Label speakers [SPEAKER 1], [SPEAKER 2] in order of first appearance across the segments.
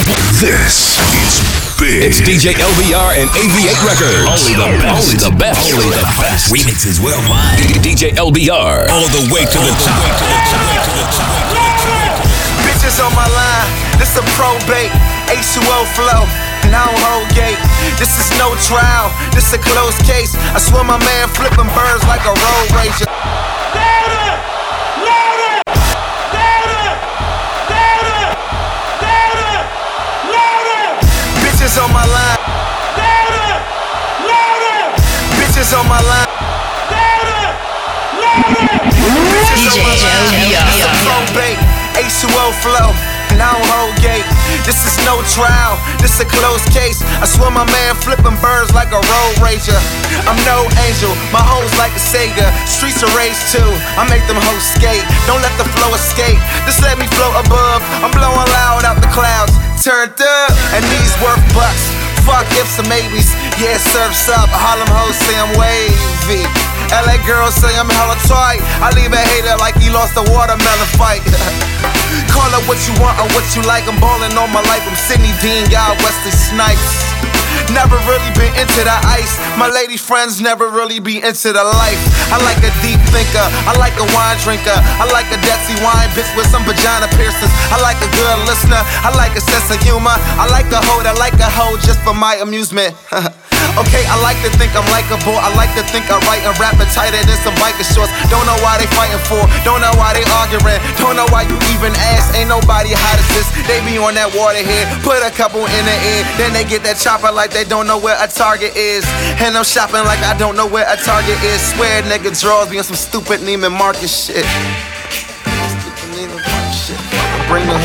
[SPEAKER 1] This is big. It's DJ LBR and AV8 Records. Only the best. Only the best. Only the best. Remixes worldwide. DJ LBR. All the way to the top.
[SPEAKER 2] Bitches on my line. This a probate. H2O flow and I don't hold gate. This is no trial, this a closed case. I swear my man flipping birds like a road rager.
[SPEAKER 3] Damn it!
[SPEAKER 2] Bitches on my line.
[SPEAKER 3] Louder! Louder!
[SPEAKER 2] Bitches on my line. Louder!
[SPEAKER 3] Louder! Bitches on my
[SPEAKER 1] line. Oh
[SPEAKER 2] flow bait, 20 flow and I don't hold This is no trial, this a closed case. I swear my man flipping birds like a road rager. I'm no angel, my hoes like a Sega. Streets are raised too, I make them hoes skate. Don't let the flow escape, just let me float above. I'm blowing loud out the clouds, turned up, and these worth bucks. Fuck ifs and maybes, yeah, surf's up. Harlem hoes say I'm wavy. LA girls say I'm hella tight. I leave a hater like he lost a watermelon fight. Call it what you want or what you like. I'm ballin' on my life. I'm Sidney Dean, y'all Wesley Snipes. Never really been into the ice. My lady friends never really be into the life. I like a deep thinker. I like a wine drinker. I like a dexy wine bitch with some vagina piercings. I like a good listener. I like a sense of humor. I like a hoe that like a hoe just for my amusement. Okay, I like to think I'm likable. I like to think I write a rapper tighter than some biker shorts. Don't know why they fighting for. Don't know why they arguing. Don't know why you even ask. Ain't nobody hot as this. They be on that water here. Put a couple in the air. Then they get that chopper like they don't know where a target is. And I'm shopping like I don't know where a target is. Swear nigga draws me on some stupid Neiman Marcus shit. shit. Bring the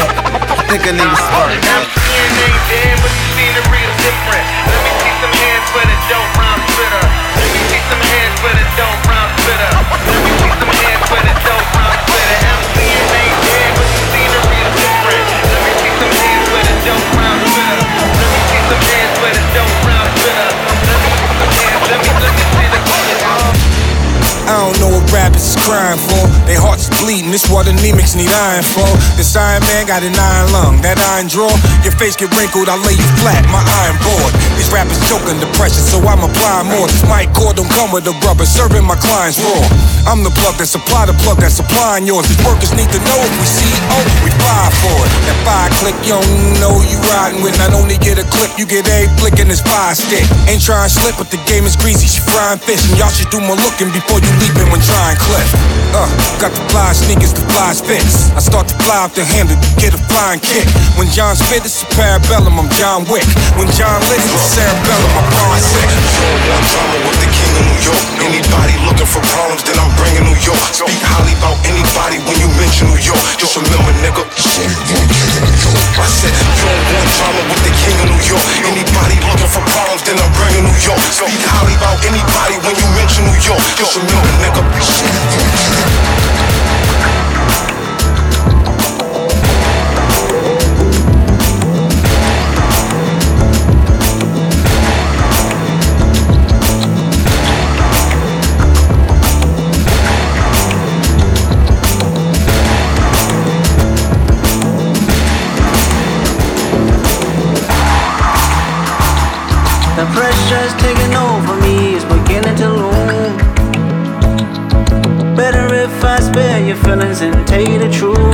[SPEAKER 2] need a spark. dead, but the some hands for the dope round spitter. Let some hands for the dope round spitter. This what anemics need iron for. This iron man got an iron lung. That iron draw, your face get wrinkled. I lay you flat, my iron board. These rappers choking the pressure, so I'm applying more. This mic cord don't come with the rubber, serving my clients raw. I'm the plug that supply the plug that's supplying yours. These workers need to know if we see oh, we buy for it. That five click, you don't know you riding with. Not only get a clip, you get a flick in this fire stick. Ain't trying to slip, but the game is greasy. She frying fish, and y'all should do more looking before you leaping when trying clip. Uh, got the flies sneakers to flies fits. I start to fly off the handle to get a flying kick. When John's fit, it's a parabellum, I'm John Wick. When John lit, it's a cerebellum, I'm John Sick. One time I'm with the king of New York. Anybody looking for problems, then I'm bringing New York. Speak highly about anybody when you mention New York. Just remember, nigga, I said, you not want drama with the king of New York. Anybody looking for problems, then I'm bringing New York. Speak highly about anybody when you mention New York. Just remember, nigga.
[SPEAKER 4] tell the truth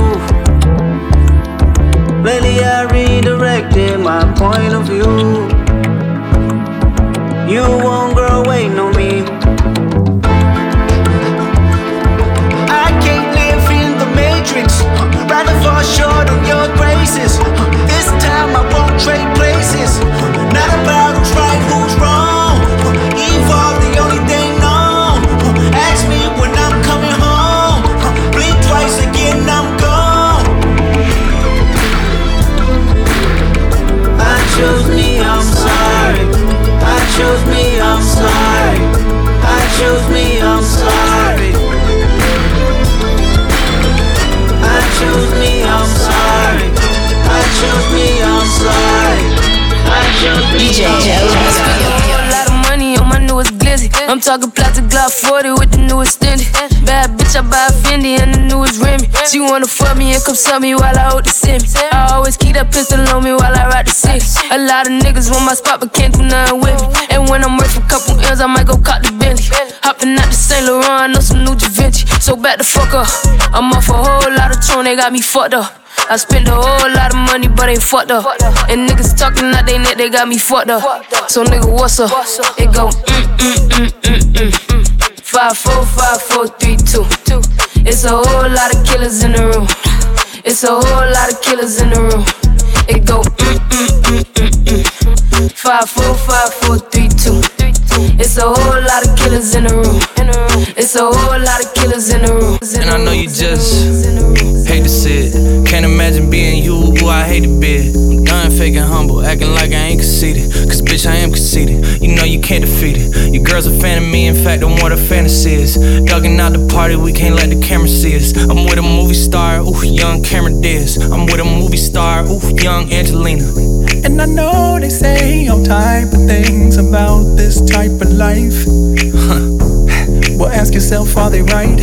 [SPEAKER 5] I'm talking platinum Glock 40 with the newest extended. Bad bitch, I buy a Fendi and the newest Remy. She wanna fuck me and come suck me while I hold the semi. I always keep that pistol on me while I ride the six. A lot of niggas want my spot but can't do nothing with me. And when I'm worth a couple M's, I might go cop the Bentley. Hopping out the Saint Laurent, I know some new Da Vinci. So back the fuck up. I'm off a whole lot of tone, they got me fucked up. I spent a whole lot of money, but ain't fucked up. And niggas talking out they neck, they got me fucked up. So nigga, what's up? It go mm, mm mm mm mm mm. Five four five four three two. It's a whole lot of killers in the room. It's a whole lot of killers in the room. It go mm mm mm mm mm. Five four five four three two. It's a whole lot of killers in the room. It's a whole lot of killers in the room.
[SPEAKER 6] And I know you just hate to see it. Can't imagine being you, who I hate to be. I'm done faking humble, acting like I ain't conceited. Cause bitch, I am conceited. You know you can't defeat it. Your girl's a fan of me, in fact, I'm what a fantasy is. Dugging out the party, we can't let the camera see us. I'm with a movie star, ooh, young Cameron Diaz. I'm with a movie star, ooh, young Angelina.
[SPEAKER 7] And I know they say all type of things about this type of life. Huh. well, ask yourself, are they
[SPEAKER 6] right?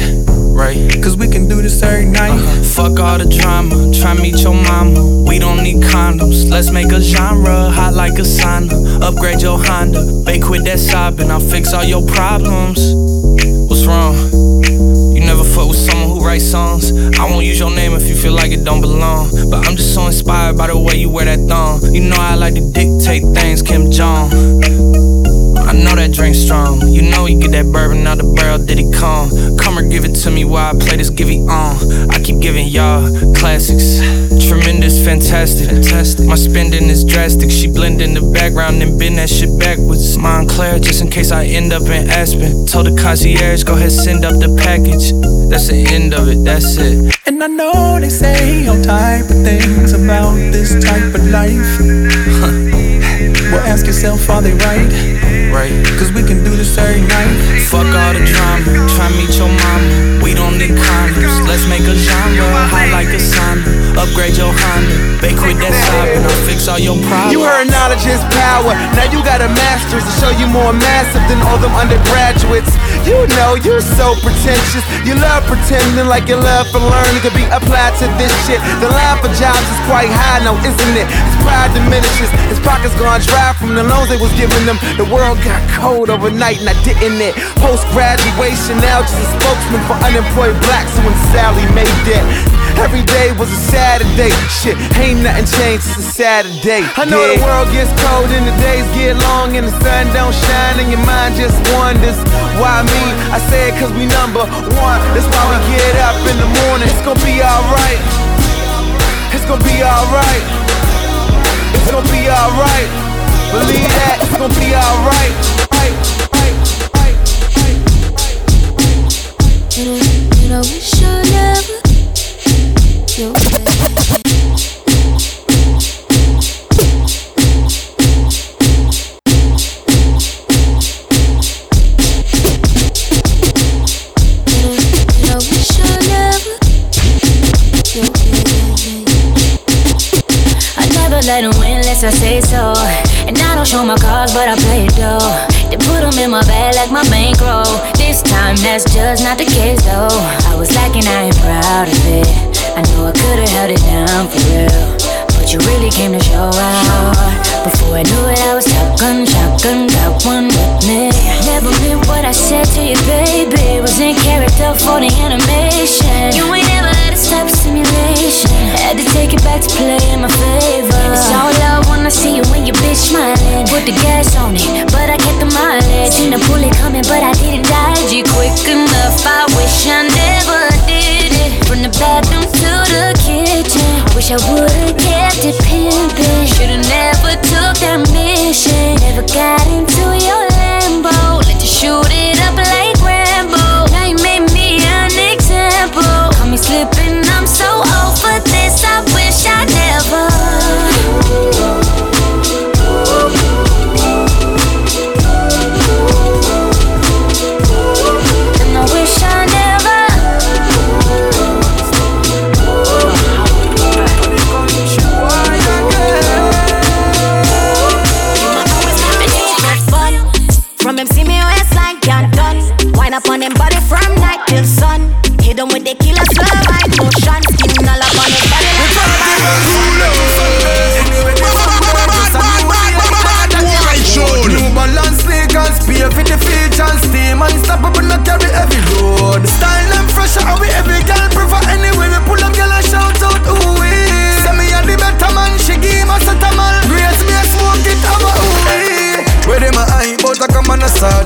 [SPEAKER 7] right. Cause we can do this every night. Uh-huh.
[SPEAKER 6] Fuck all the drama, try meet your mama. We don't need condoms, let's make a genre. Hot like a sauna, upgrade your Honda. They quit that sobbing, I'll fix all your problems. What's wrong? You never fuck with someone who writes songs. I won't use your name if you feel like it don't belong. But I'm just so inspired by the way you wear that thong. You know I like to dictate things, Kim Jong. I know that drink strong. You know you get that bourbon out the barrel, did it come? Come or give it to me while I play this, give it on. I keep giving y'all classics. Tremendous, fantastic. fantastic. My spending is drastic. She blend in the background and bend that shit backwards. Moncler, just in case I end up in Aspen. Told the concierge, go ahead, send up the package. That's the end of it, that's it.
[SPEAKER 7] And I know they say all type of things about this type of life. well, ask yourself, are they right?
[SPEAKER 6] right.
[SPEAKER 7] Cause we can do this every night.
[SPEAKER 6] Fuck all the drama, try meet your mama. We don't need condoms. Let's make a genre, high like a sun. Upgrade your Honda, bake with that and I'll fix all your problems.
[SPEAKER 8] You heard knowledge is power. Now you got a master's to show you more massive than all them undergraduates. You know you're so pretentious. You love pretending like your love for learning could be applied to this shit. The line for jobs is quite high now, isn't it? His pride diminishes. His pockets gone dry from the loans they was giving them. The world got cold overnight and I didn't it. Post graduation, now just a spokesman for unemployed blacks. So when Sally made that, every day was a Saturday. Shit, ain't nothing changed, it's a Saturday. I
[SPEAKER 9] know yeah. the world gets cold and the days get long and the sun don't shine and your mind just wonders why me. I say it cause we number one. That's why we get up in the morning. It's gonna be alright. It's gonna be alright. It's gonna be alright. Believe that, it's gonna be alright. and I, and I
[SPEAKER 10] wish I never knew never let him win unless I say so. And I don't show my cards, but I play it though. They put them in my bag like my bankroll. This time, that's just not the case though. I was lacking, I ain't proud of it. I know I could've held it down for you, But you really came to show out. Before I knew it, I was shotgun, shotgun, got one with me. Never meant what I said to you, baby. was in character for the animation. You ain't never simulation. Had to take it back to play in my favor. It's all love when I see you when you bitch smiling. Put the gas on it, but I get the mileage.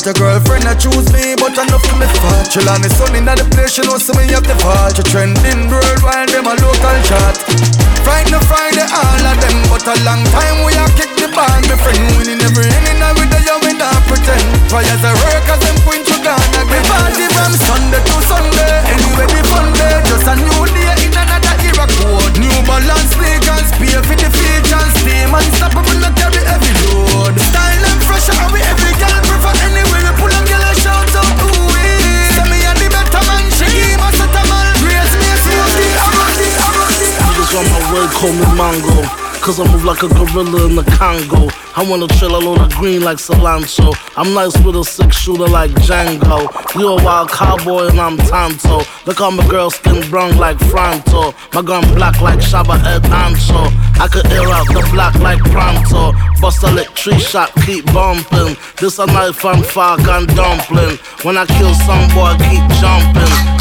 [SPEAKER 11] Cause your girlfriend I choose me, but I know for me fault. Chill on the sun in the place, she know see me have the fault. She trending worldwide, them my local chart. Friday, Friday, all of them, but a long time we a kick the ball, my friend. Winning every inning, with the young we not pretend. Try as a workers, them point to Ghana. We party from Sunday to Sunday, anyway the fun day, just a new day in another code New balance sneakers, Pay for the vegans Stay man up and not carry heavy load Style and fresh, and we every girl prefer Anyway We pull and girl and shout out ooh wee Say me a the better man She give us a tamal Raise me a smoothie Niggas on my
[SPEAKER 12] way call me mango Cause I move like a gorilla in the Congo. I wanna chill alone a green like cilantro. I'm nice with a six shooter like Django. You a wild cowboy and I'm Tonto. Look how my girl skin brown like Franto. My gun black like Shabba Ed Ancho. I could air out the block like Pronto. Bust a electric shot, keep bumping. This a knife and fork and dumpling. When I kill some boy, I keep jumping.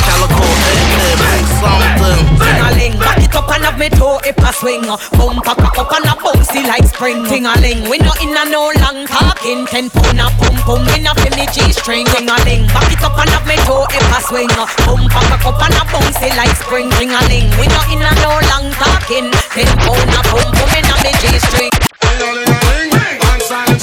[SPEAKER 13] Ting-a-ling, back it up and have me toe hip a swing. Bump a cock up and a bouncy like spring. Ting-a-ling, we not in a no long talking. Ten pound a pum pum, we no feel me G-string. Ting-a-ling, back it up and have me toe hip a swing. Bump a cock up and a bouncy like spring. Ting-a-ling, we not in a no long talking. Ten pound a pum pum, we no me G-string. Ting-a-ling, bang silence.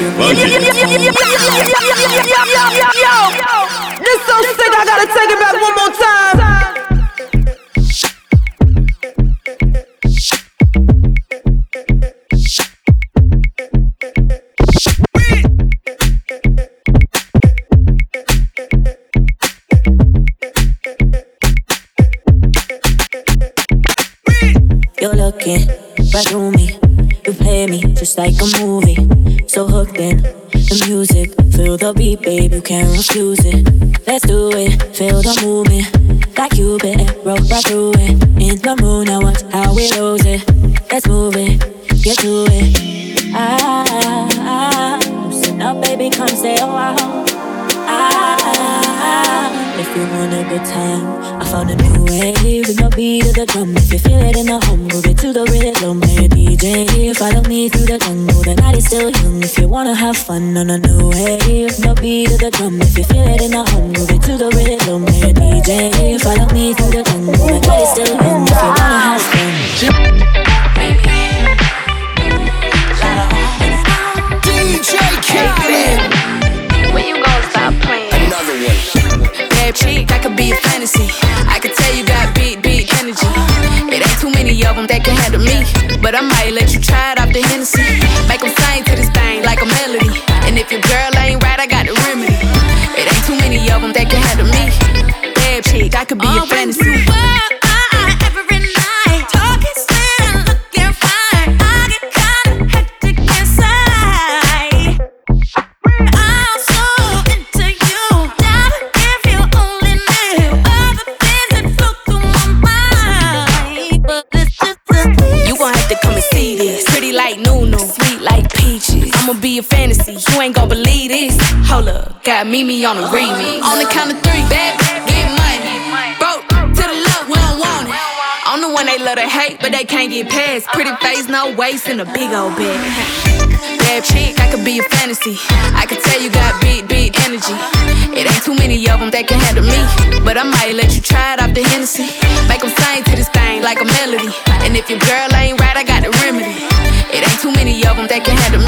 [SPEAKER 14] 你你你你你 your beat, babe, you can't refuse it. Let's do it, feel the movement. That Cupid roll right through it. In the moon, I watch how we lose it. Let's move it, get to it. Ah, ah, ah. Sit up, baby, come say a while. Ah, ah, ah. If you want a good time, I found a new way. With no beat of the drum. If you feel it in the home, move it to the rhythm day. Follow me through the jungle, the night is still young. If you wanna have fun on a new wave, no beat of the drum. If you feel it in the home, move it to the rhythm. Hey DJ, follow me through the jungle, the night is still young. If you wanna have fun. DJ Khaled. When you gonna stop playing? Another one. That chick, that could be a fantasy. I could tell you got beat many of them that can handle me. But I might let you try it off the Hennessy. Make them sing to this thing like a melody. And if your girl ain't right, I got the remedy. It ain't too many of them that can handle me. Bad chick, I could be oh, your fantasy. like peaches. I'ma be a fantasy, you ain't gon' believe this. Hold up, got Mimi on a remix. On the count of three, bad, get money. Broke to the love, we don't want it. I'm the one they love to hate, but they can't get past. Pretty face, no waist, and a big old bag. Bad chick, I could be a fantasy. I could tell you got big, big energy. It ain't too many of them that can handle me. But I might let you try it off the Hennessy. Make them sing to this thing like a melody. And if your girl ain't right, I got the remedy. I can't handle me.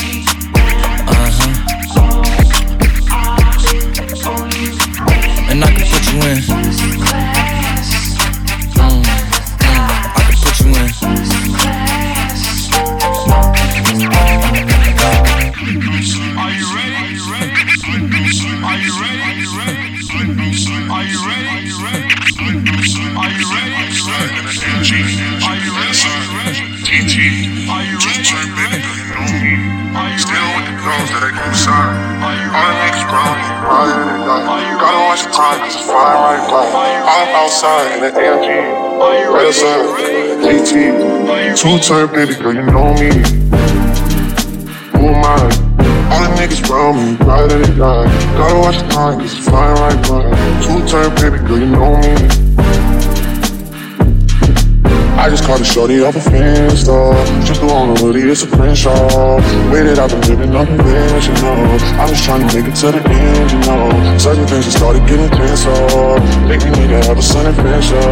[SPEAKER 15] outside, just flying right by. I'm outside in the AMG, red side, GT, two turn baby girl, you know me. Who am I? All the niggas round me, ride or die. Gotta watch the time, cause it's flying right by. Two turn baby girl, you know me. I just caught a shorty off a fence though. Just threw on a hoodie, it's a French shop. Way that I've been living on the edge, you know. I was trying to make it to the end, you know. Certain things just started getting tense, so Think we need to have a sun adventure.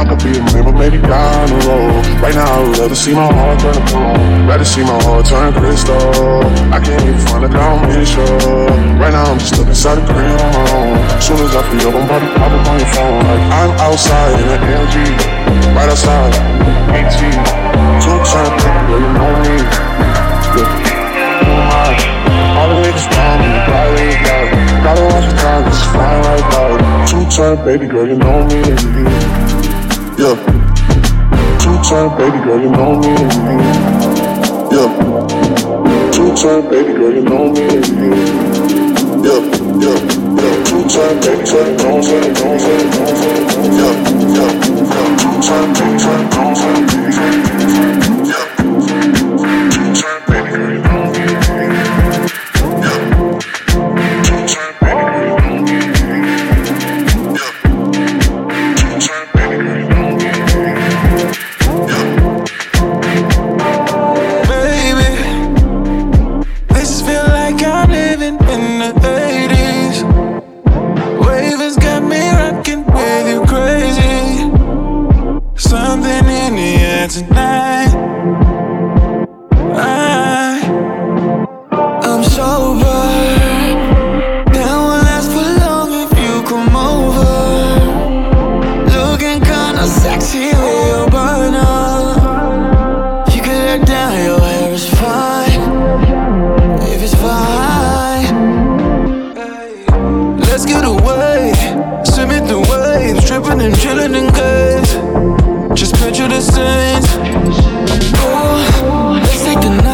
[SPEAKER 15] I could be a member, maybe down the road. Right now, I would rather see my heart turn to gold. Rather see my heart turn crystal. I can't even find a diamond sure. Right now, I'm just stuck inside the crib on my own. Soon as I feel up, I'm about to pop up on your phone. Like, I'm outside in the LG. Right outside. 18 Took you know me All the way to Gotta watch Two baby girl, you know me and Yeah Two time, baby girl, you know me and Yeah Two time, baby girl, you know me and Yeah, yeah, yeah Two time, baby, don't, so don't, don't, don't Yeah, yeah 冲冲冲冲！days, just prejudice. Ooh, let's take the night.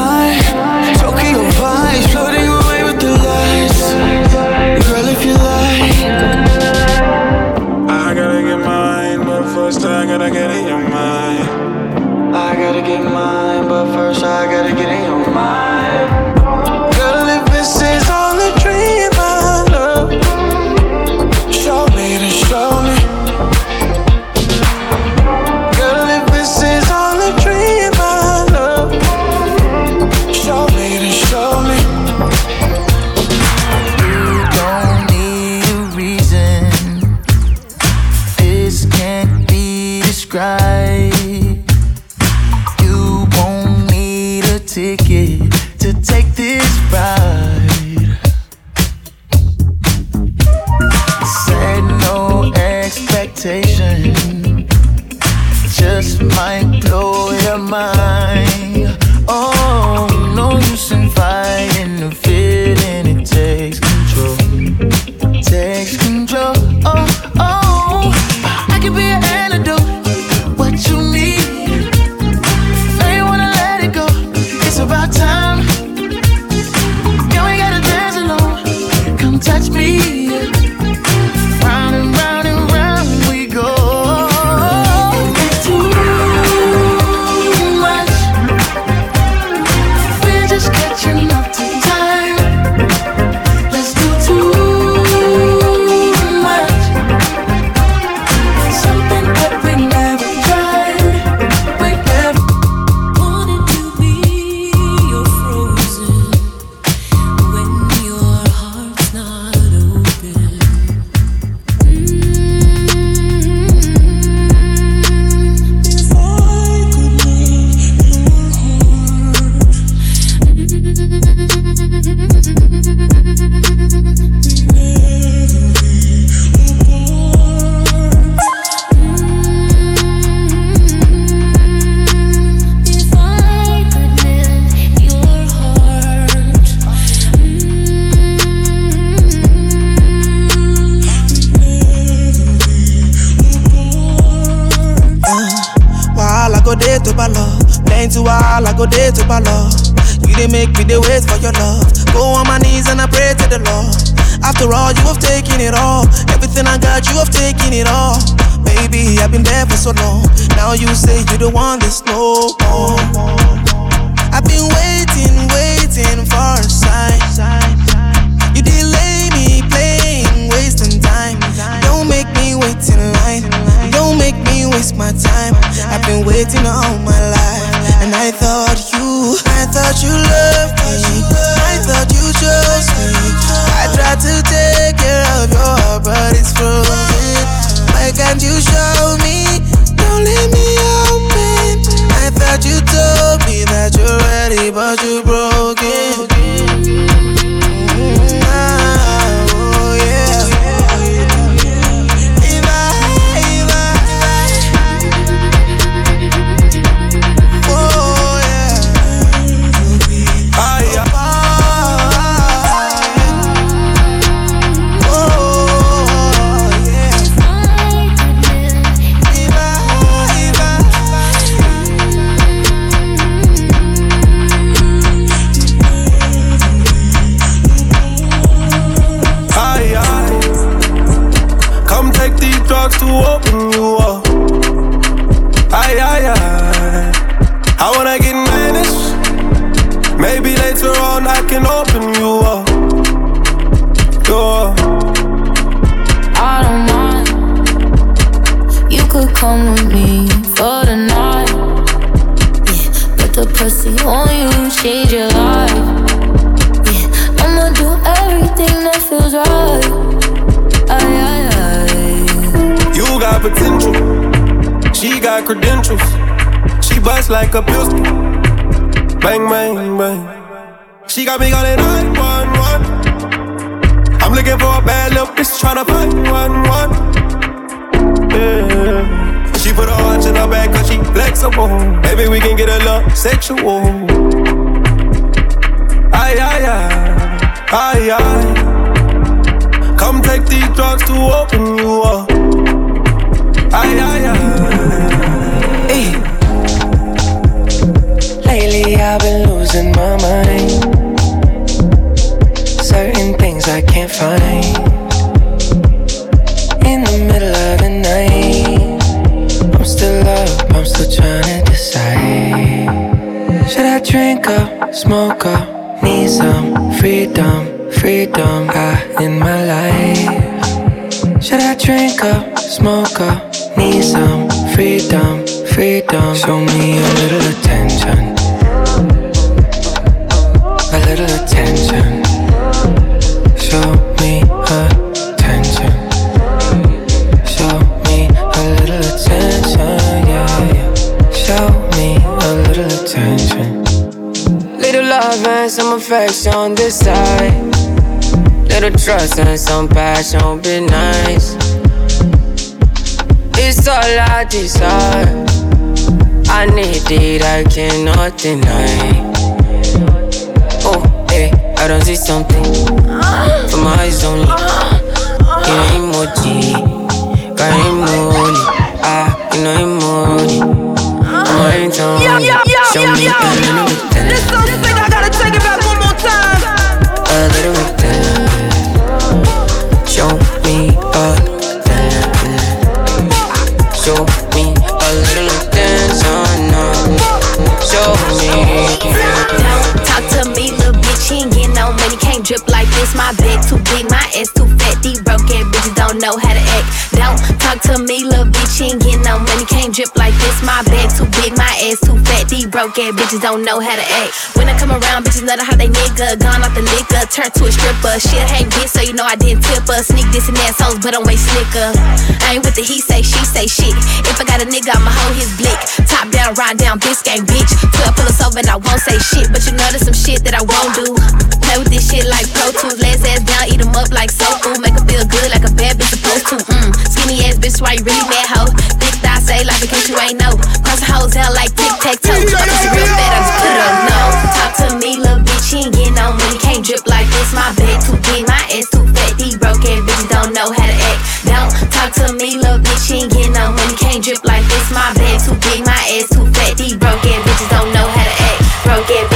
[SPEAKER 15] go there to love. You didn't make me the wait for your love. Go on my knees and I pray to the Lord. After all, you have taken it all. Everything I got, you have taken it all. Baby, I've been there for so long. Now you say you don't want this no more. I've been waiting, waiting for a sign. You delay me playing, wasting time. Don't make me wait in line. Don't make me waste my time. I've been waiting all my life. And I thought you, I thought you loved me. I thought you chose me. I tried to take care of your heart, but it's frozen. Why can't you show me? Don't leave me open. I thought you told me that you're ready, but you broke. credentials. She bust like a pistol. Bang, bang, bang. She got me calling 911. I'm looking for a bad little bitch, trying to find one, Yeah. She put her watch in her back cause she flexible. Maybe we can get a little sexual. Aye, aye, aye. Aye, aye. Come take these drugs to open you up. Aye, aye, aye. Lately, I've been losing my mind. Certain things I can't find. In the middle of the night, I'm still up, I'm still trying to decide. Should I drink up, smoke up, need some freedom, freedom I, in my life? Should I drink up, smoke up, need some freedom? freedom. Show me a little attention. A little attention. Show me attention. Show me a little attention. Yeah, yeah. Show me a little attention. Little love and some affection this side. Little trust and some passion be nice. It's all I desire I need it, I cannot deny. Oh, hey, I don't see something. For my eyes only. You know emoji. Got emoji. Ah, you know emoji. my Show me,
[SPEAKER 16] bitch, my back too big, my ass too fat. These broke ass bitches don't know how to act. One to me, little bitch, she ain't getting no money. Can't drip like this. My bag too big, my ass too fat. These broke ass bitches don't know how to act. When I come around, bitches know how they nigga. Gone off the liquor, turned to a stripper. Shit ain't bitch, so you know I didn't tip her. Sneak this and that but I'm way slicker. I ain't with the he say, she say shit. If I got a nigga, I'ma hold his blick. Top down, ride down, bitch gang, bitch. 12 pull us over and I won't say shit, but you know there's some shit that I won't do. Play with this shit like Pro Tools. Last ass down, eat 'em up like soul food. Make 'em feel good like a bad bitch supposed to. Mm. Skinny ass bitch bitch, why you really mad, hoe? Big thigh, say like in case you ain't know. Cross the hotel like tic tac toe. Fuck is real bad, I just put it no. Talk to me, little bitch, she ain't getting no money. Can't drip like this, my bag too big, my ass too fat. These broke ass bitches don't know how to act. Don't talk to me, little bitch, she ain't getting no money. Can't drip like this, my bag too big, my ass too fat. These broke ass bitches don't know how to act. Broke ass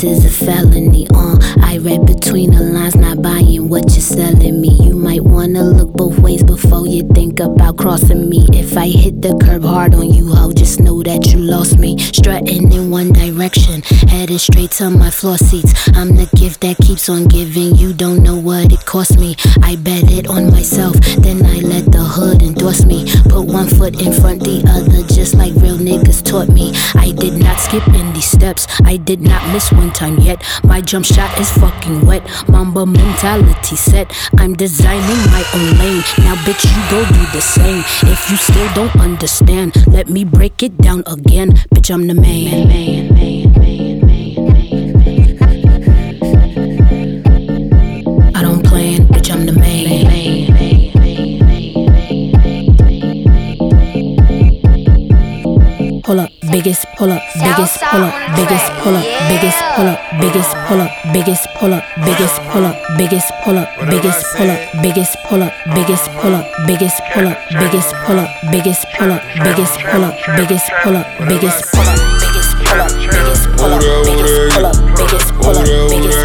[SPEAKER 16] this is a felony. uh, I read between the lines, not buying what you're selling me. You might wanna look both ways before you think about crossing me. If I hit the curb hard on you, ho, just know that you lost me. Strutting in one direction, headed straight to my floor seats. I'm the gift that keeps on giving. You don't know what it cost me. I bet it on myself, then I let the hood endorse me. Put one foot in front the other, just like real niggas taught me. I did not skip any steps. I did not miss one time yet. My jump shot is fucking wet. Mamba mentality set. I'm designing my own lane. Now, bitch, you go do the same. If you still don't understand, let me break it down again. Bitch, I'm the man, man, man. biggest pull up, biggest pull up, biggest pull up, biggest pull up, biggest pull up, biggest pull up, biggest pull up, biggest pull up, biggest pull up, biggest pull up, biggest pull up, biggest pull up, biggest pull up, biggest pull up, biggest pull up,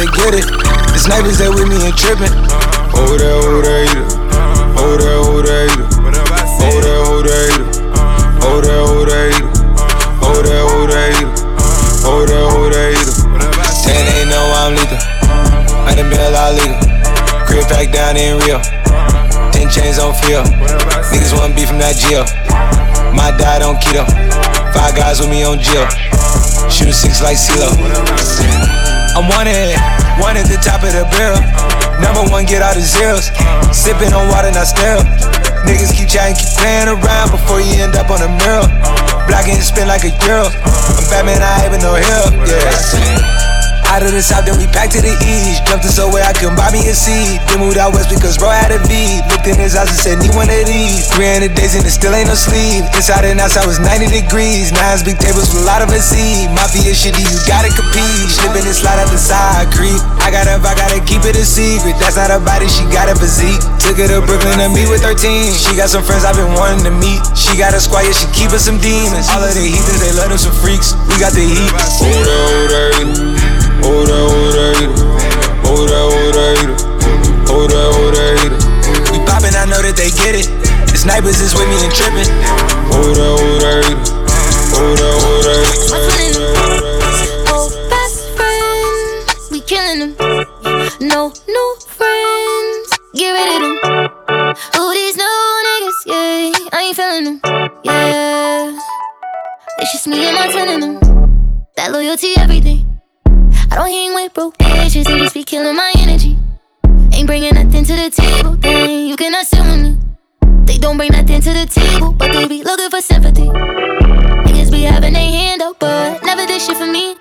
[SPEAKER 15] they get it. The snipers that with me and trippin'. Oh, that, oh, that, eater. Oh, that, oh, that, eater. Oh, that, oh, that, eater. Oh, that, oh, that, eater. Oh, that, oh, that, eater. Oh, that, oh, that, eater. Ten ain't know I'm lethal. I done been a lot legal. Crib back down in Rio. Ten chains on feel. Niggas wanna be from that jail. My dad on keto. Five guys with me on jail. Shoot six like CeeLo. I'm wanted, wanted the top of the barrel. Number one, get all the zeros. Sipping on water, not sterile. Niggas keep chatting, keep playing around before you end up on a mirror. Black and spin like a girl. I'm Batman, I ain't with no help. Yeah. Out of the south, then we packed to the east. Jumped in so where I couldn't buy me a seat. Then moved out west because bro had a V. Looked in his eyes and said, need one of these. 300 days and it still ain't no sleep. Inside and outside was 90 degrees. Nines, big tables with a lot of a seat. Mafia shitty, you gotta compete. Slipping and slide out the side, creep. I got up, I gotta keep it a secret. That's not a body, she got a physique. Took her to Brooklyn to meet with her team. She got some friends I've been wanting to meet. She got a squad, yeah, she keepin' some demons. All of the heathens, they love them some freaks. We got the heat. Hold on, hold on. Oh, that, oh, that hater. Oh, that, oh, that Oh, that, oh, that We poppin', I know that they get it. The snipers is with me and trippin'. Oh, that, oh, that Oh, that, oh, that
[SPEAKER 16] bringing nothing to the table, then you can assume me. They don't bring nothing to the table, but they be looking for sympathy. Niggas be having their hand up, but never did shit for me.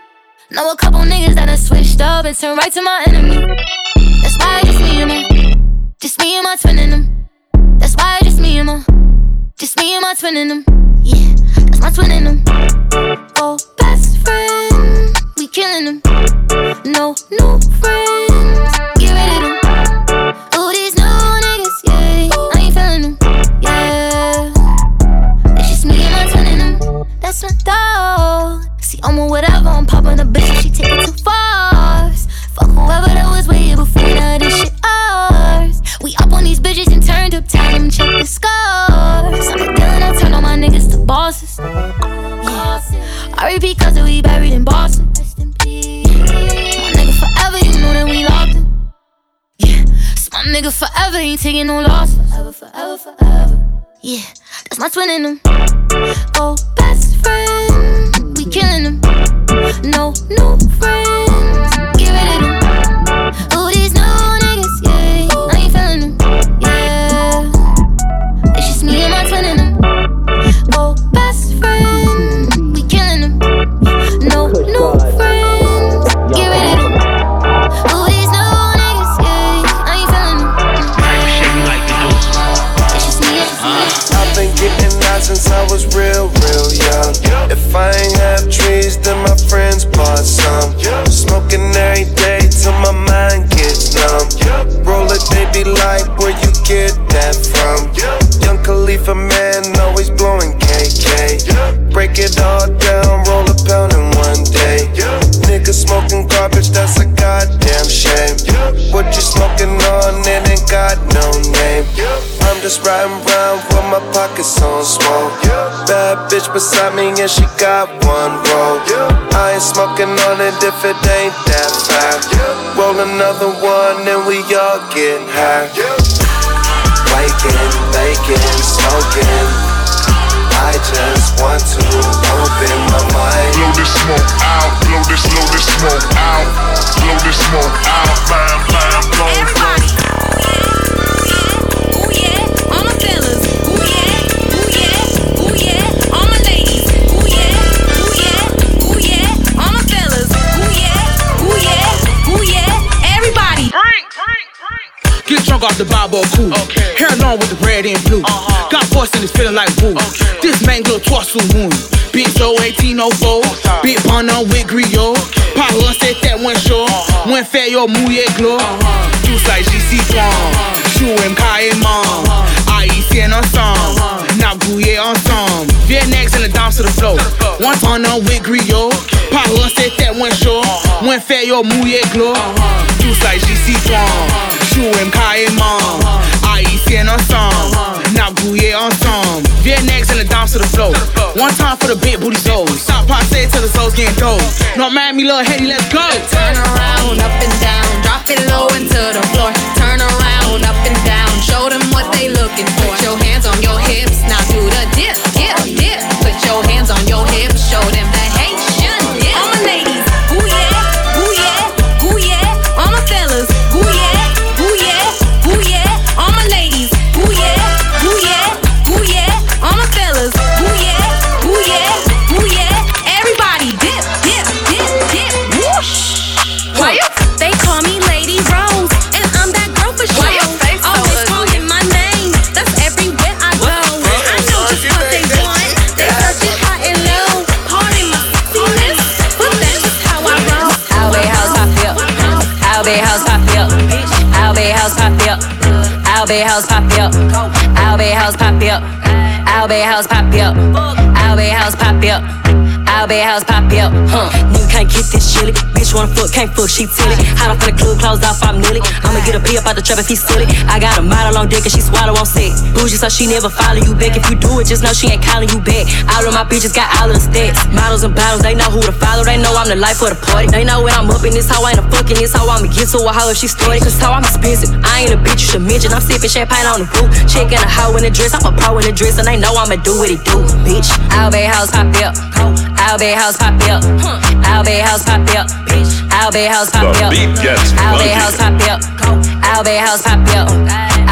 [SPEAKER 16] Know a couple niggas that I switched up and turned right to my enemy. That's why just me and my, just me and my twin in them. That's why just me and my, just me and my twin in them. Yeah, that's my twin in them. Oh, best friend, we killing them. No new friend She on me, whatever, I'm popping a bitch, she take it too far. Fuck whoever that was way before, now this shit ours. We up on these bitches and turned up, time check the scores. I'm a dealer, I turn on my niggas to bosses. Yeah. R.E.P. cause we buried in Boston. My nigga forever, you know that we locked him. Yeah, it's my nigga forever, ain't taking no loss. Forever, forever, forever. Yeah, that's my twin in them. Oh, best friend we killing them. No new friends, get rid of them. All these new niggas, yeah, I ain't feeling them, yeah. It's just me and my twin in them. Oh, best friend, we killing them. No new friends, get rid of them. All these new niggas, yeah, I ain't feeling them. Yeah. It's just me and my twin. I've
[SPEAKER 17] been getting out since I was real, real young. If I ain't I'm just riding round with my pockets on Yeah. Bad bitch beside me and she got one roll. I ain't smoking on it if it ain't that Yeah. Roll another one and we all get high. Waking, baking,
[SPEAKER 18] smoking. I just want to open my mind. Blow this smoke out, blow this, blow this smoke out, blow this smoke out, blind, blind, blown.
[SPEAKER 19] Strong off the Bible cool. Okay. Hair long with the red and blue. Uh-huh. Got voice and it's feeling like woo. Okay. This mango twice a moon. Beat so 1804. Big Bono with Griot. Okay. Pop set that one show. Uh-huh. your mood mouille glow. Uh-huh. Juice like GC Swan. Uh-huh. Chewing Kai and Mom. Uh-huh. IEC and ensemble. Uh-huh. Now Gouye ensemble. Vietnam's in the dance to the flow. One ton on with Griot. Okay. Pop set that one show. Uh-huh. your mood mouille glow. Uh-huh. Juice like GC Swan. Uh-huh czułem KMO AIC and ensemble Now Gruyere ensemble Vietnams in the dance to the flow One time for the big booty souls Stop pop say till the souls getting dope
[SPEAKER 20] North me, little heady. let's go Turn around, up and down Drop it low into the floor Turn around, up and down Show them what they looking for Put your hands on your hips Now do the dip, dip, dip Put your hands on your hips Show them that
[SPEAKER 21] be house pop up. be house pop up. be house pop up. be house pop up. I'll be house pop out, huh?
[SPEAKER 22] Nigga can't get this chilly. Bitch wanna fuck, can't fuck, she silly. Hot off in the club, clothes off, I'm nilly. I'ma get a pee up out the trap if he silly. I got a model on deck and she swallow on set. Bougie, so she never follow you back. If you do it, just know she ain't calling you back. All of my bitches got all of the stats. Models and bottles, they know who to follow. They know I'm the life of the party. They know when I'm up in this hoe, I ain't a fucking this hoe. I'ma get to a hoe if she started. Cause how I'm expensive. I ain't a bitch, you should mention. I'm sipping champagne on the roof. in a hoe in a dress. I'm a pro in a dress, and they know I'ma do what it do, bitch.
[SPEAKER 21] I'll be house, pop up. Albay house pop it up. Albay house pop it up. Albay house pop it up. Albay house pop it up. Albay house pop it up. Albay house pop it up.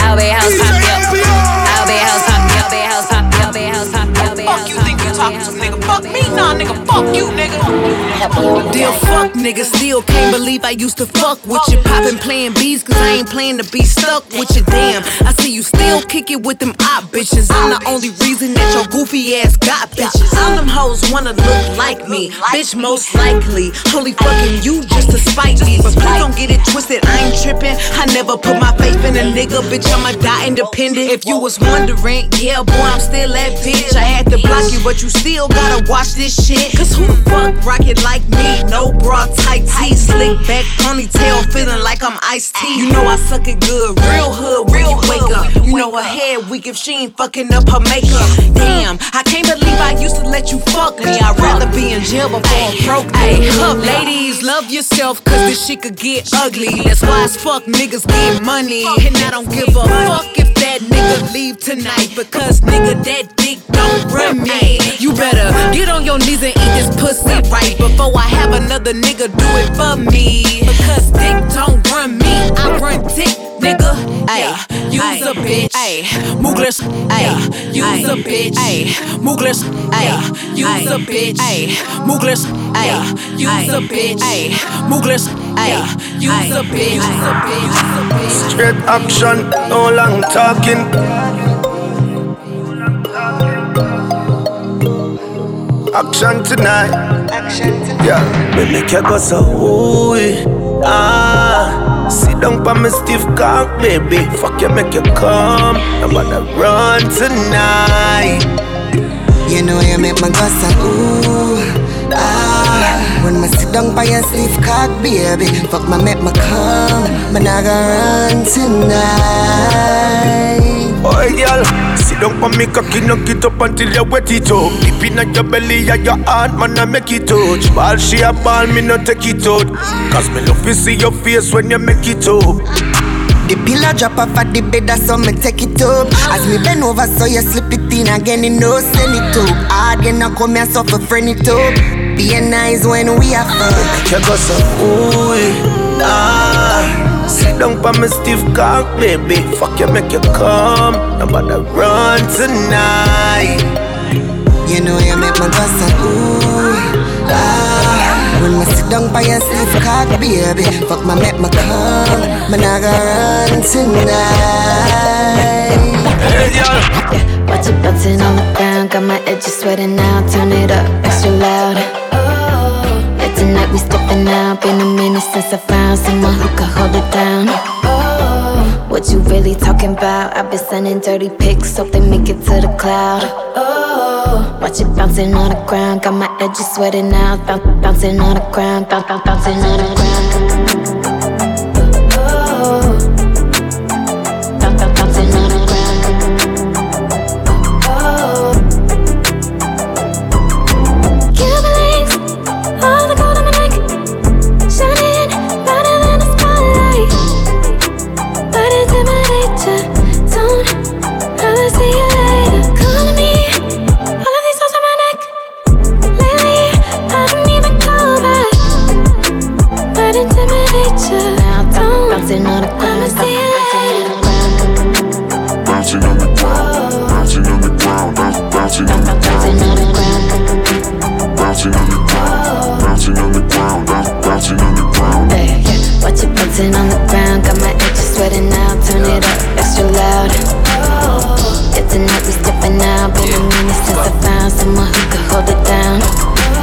[SPEAKER 21] Albay house pop it up. Albay house pop
[SPEAKER 23] up talking to, nigga. Fuck me, nah, nigga. Fuck you, nigga. Deal fuck nigga, still can't believe I used to fuck with you. Poppin' playin' beats, cause I ain't playin' to be stuck with you. Damn, I see you still kick it with them op bitches. I'm the only reason that your goofy ass got bitches. All them hoes wanna look like me, bitch, most likely. Only fucking you just to spite me. But please don't get it twisted, I ain't trippin'. I never put my faith in a nigga, bitch, I'ma die independent. If you was wondering, yeah, boy, I'm still that bitch. I had to block you, but you you still gotta watch this shit. Cause who the fuck rocket like me? No bra, tight tee, slick back, ponytail, feeling like I'm iced tea. You know I suck it good, real hood, real you wake up. You know her head weak if she ain't fucking up her makeup. Damn, I can't believe I used to let you fuck me. I'd rather be in jail before I'm broke. Hey, love, ladies, love yourself, cause this shit could get ugly. That's why as fuck niggas get money. And I don't give a fuck if that nigga leave tonight, because nigga, that dick don't run me. You better get on your knees and eat this pussy right before I have another nigga do it for me. Because dick don't run me, I run dick, nigga. Ay, yeah, use ay, a bitch. Ay, Mooglers. Ay, yeah, use ay, a bitch. Ay, Mooglers. Ay, yeah, use ay, a bitch. Ay, Mooglers. Ay, yeah, use ay, a bitch. Ay, Mooglers. Ay, yeah, use ay, a bitch. Ay,
[SPEAKER 24] use a bitch. Straight action, no long talking. Action
[SPEAKER 25] tonight. Action tonight. Yeah.
[SPEAKER 24] We make you go so ooh ah. Sit down by me stiff cock, baby. Fuck you, make you come. I'm gonna run tonight. You
[SPEAKER 26] know you make me go so ooh ah. When me sit down by your stiff cock, baby. Fuck my make me come. Me nah gonna run tonight.
[SPEAKER 24] Oh girl, sit down for me cocky, no get up until you wet it up. Deep in your belly and your heart, man, I make it touch. Ball she a ball, me no take it out. Cause me love to see your face when you make it up.
[SPEAKER 26] The pillow drop off at the bed, so me take it up. As me bend over, so you slip it in again, you know, send it up. Hard, you know, come here, so for friend it up. Be nice when we are fun.
[SPEAKER 24] You go so, ooh, eh, ah down for me stiff cock, baby. Fuck you, make you come. I'm about to run tonight. You
[SPEAKER 26] know you make my bust a ooh, ah. When I sit down by your stiff cock, baby. Fuck my make my come. Man, I gotta run tonight. Hey, yeah.
[SPEAKER 27] Watch it bouncing on the ground, got my edges sweating now. Turn it up extra loud. Tonight we stepping out. Been a minute since I found someone who could hold it down. Oh, what you really talking about? I've been sending dirty pics, hope they make it to the cloud. Oh, watch it bouncing on the ground. Got my edges sweating out. bouncing on the ground. bouncing on the ground.
[SPEAKER 28] i yeah. since I found someone who could hold it down.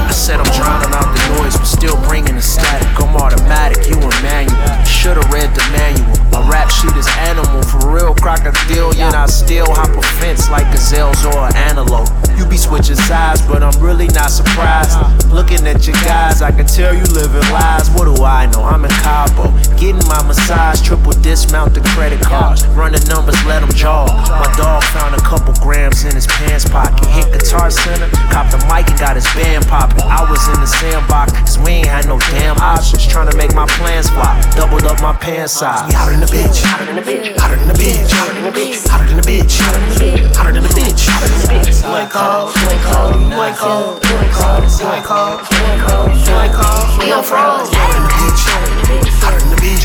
[SPEAKER 28] I said I'm drowning out the noise, but still bringing the static. I'm automatic, you manual. Should've read the manual. My rap sheet is animal, for real crocodilian. I still hop a fence like gazelles or an antelope. You be switching sides, but I'm really not surprised. Looking at your guys, I can tell you living lies. What do I know? I'm in Cabo. Getting my massage, triple dismount the credit cards. Running numbers, let them jaw. My dog found a couple grams in his pants pocket. Hit Guitar Center, copped the mic and got his band popping. I was in the sandbox, cause we ain't had no damn options. Trying
[SPEAKER 29] to make my plans fly. Doubled up my pants size. Hotter than a bitch, hotter than a bitch, hotter than a bitch, hotter than a bitch, hotter than a bitch, hotter than a bitch, hotter than a bitch, hotter than a call? call? Do call? call? call? call?
[SPEAKER 30] call? We on the bitch. the bitch. the bitch.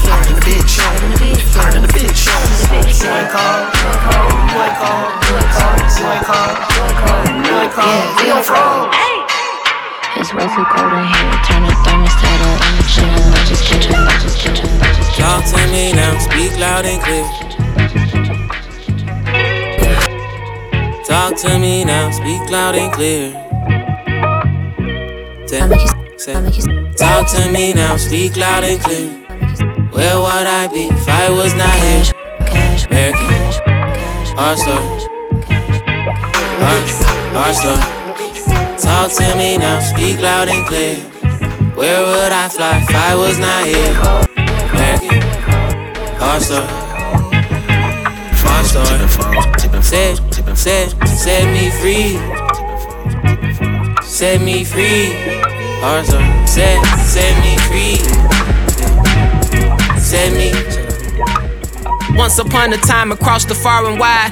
[SPEAKER 30] the bitch. the bitch. call? call? call? call? call? We on It's way
[SPEAKER 27] too cold in here.
[SPEAKER 30] Turn
[SPEAKER 27] the thermostat up. Shit,
[SPEAKER 30] I
[SPEAKER 27] just
[SPEAKER 31] Talk to me now. Speak loud and clear. Talk to me now, speak loud and clear. Tell, talk to me now, speak loud and clear. Where would I be if I was not here? American, our story, our, our story. Talk to me now, speak loud and clear. Where would I fly if I was not here? American, our story, my story. Said, Set, set me free. Set me free. Bars on. Set, set me free. Set me.
[SPEAKER 23] Once upon a time, across the far and wide,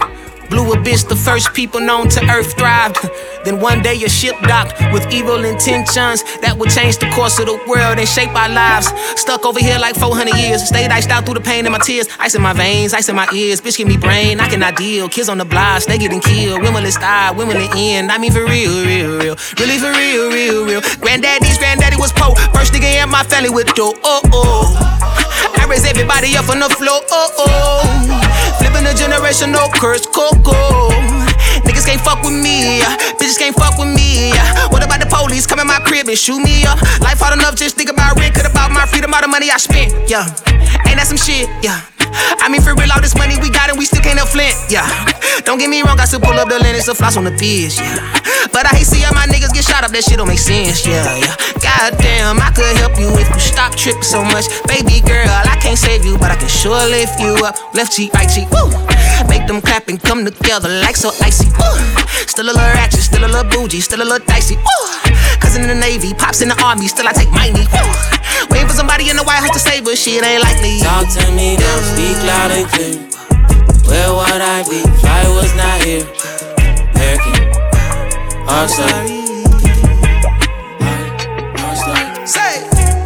[SPEAKER 23] blew a bitch. The first people known to earth thrived. Then one day a ship docked with evil intentions that would change the course of the world and shape our lives. Stuck over here like 400 years. Stayed iced out through the pain and my tears. Ice in my veins, ice in my ears. Bitch, give me brain. I cannot deal. Kids on the block, they getting killed. When will it die, When will it end? I mean, for real, real, real. Really, for real, real, real. Granddaddy's granddaddy was poor. First nigga in my family with the Oh, oh. I raise everybody up on the floor. Oh, oh. Flipping a generational curse. Coco can't fuck with me, yeah. Bitches can't fuck with me, yeah. What about the police? Come in my crib and shoot me up. Life hard enough, just think about rent. Could about my freedom, all the money I spent, yeah. Ain't that some shit, yeah. I mean, for real, all this money we got and we still can't flint, yeah. Don't get me wrong, I still pull up the lint and floss on the bitch, yeah. But I hate seeing my niggas get shot up, that shit don't make sense, yeah, yeah. Goddamn, I could help you if you stop tripping so much. Baby girl, I can't save you, but I can sure lift you up. Left cheek, right cheek, woo! them clapping come together like so icy. Ooh. Still a little ratchet, still a little bougie, still a little dicey. Ooh. Cousin in the Navy, pops in the Army, still I take my knee. Ooh. for somebody in the White House to save shit ain't
[SPEAKER 31] Talk to me now, speak loud and clear. Where would I be if I was not here? American, I'm sorry.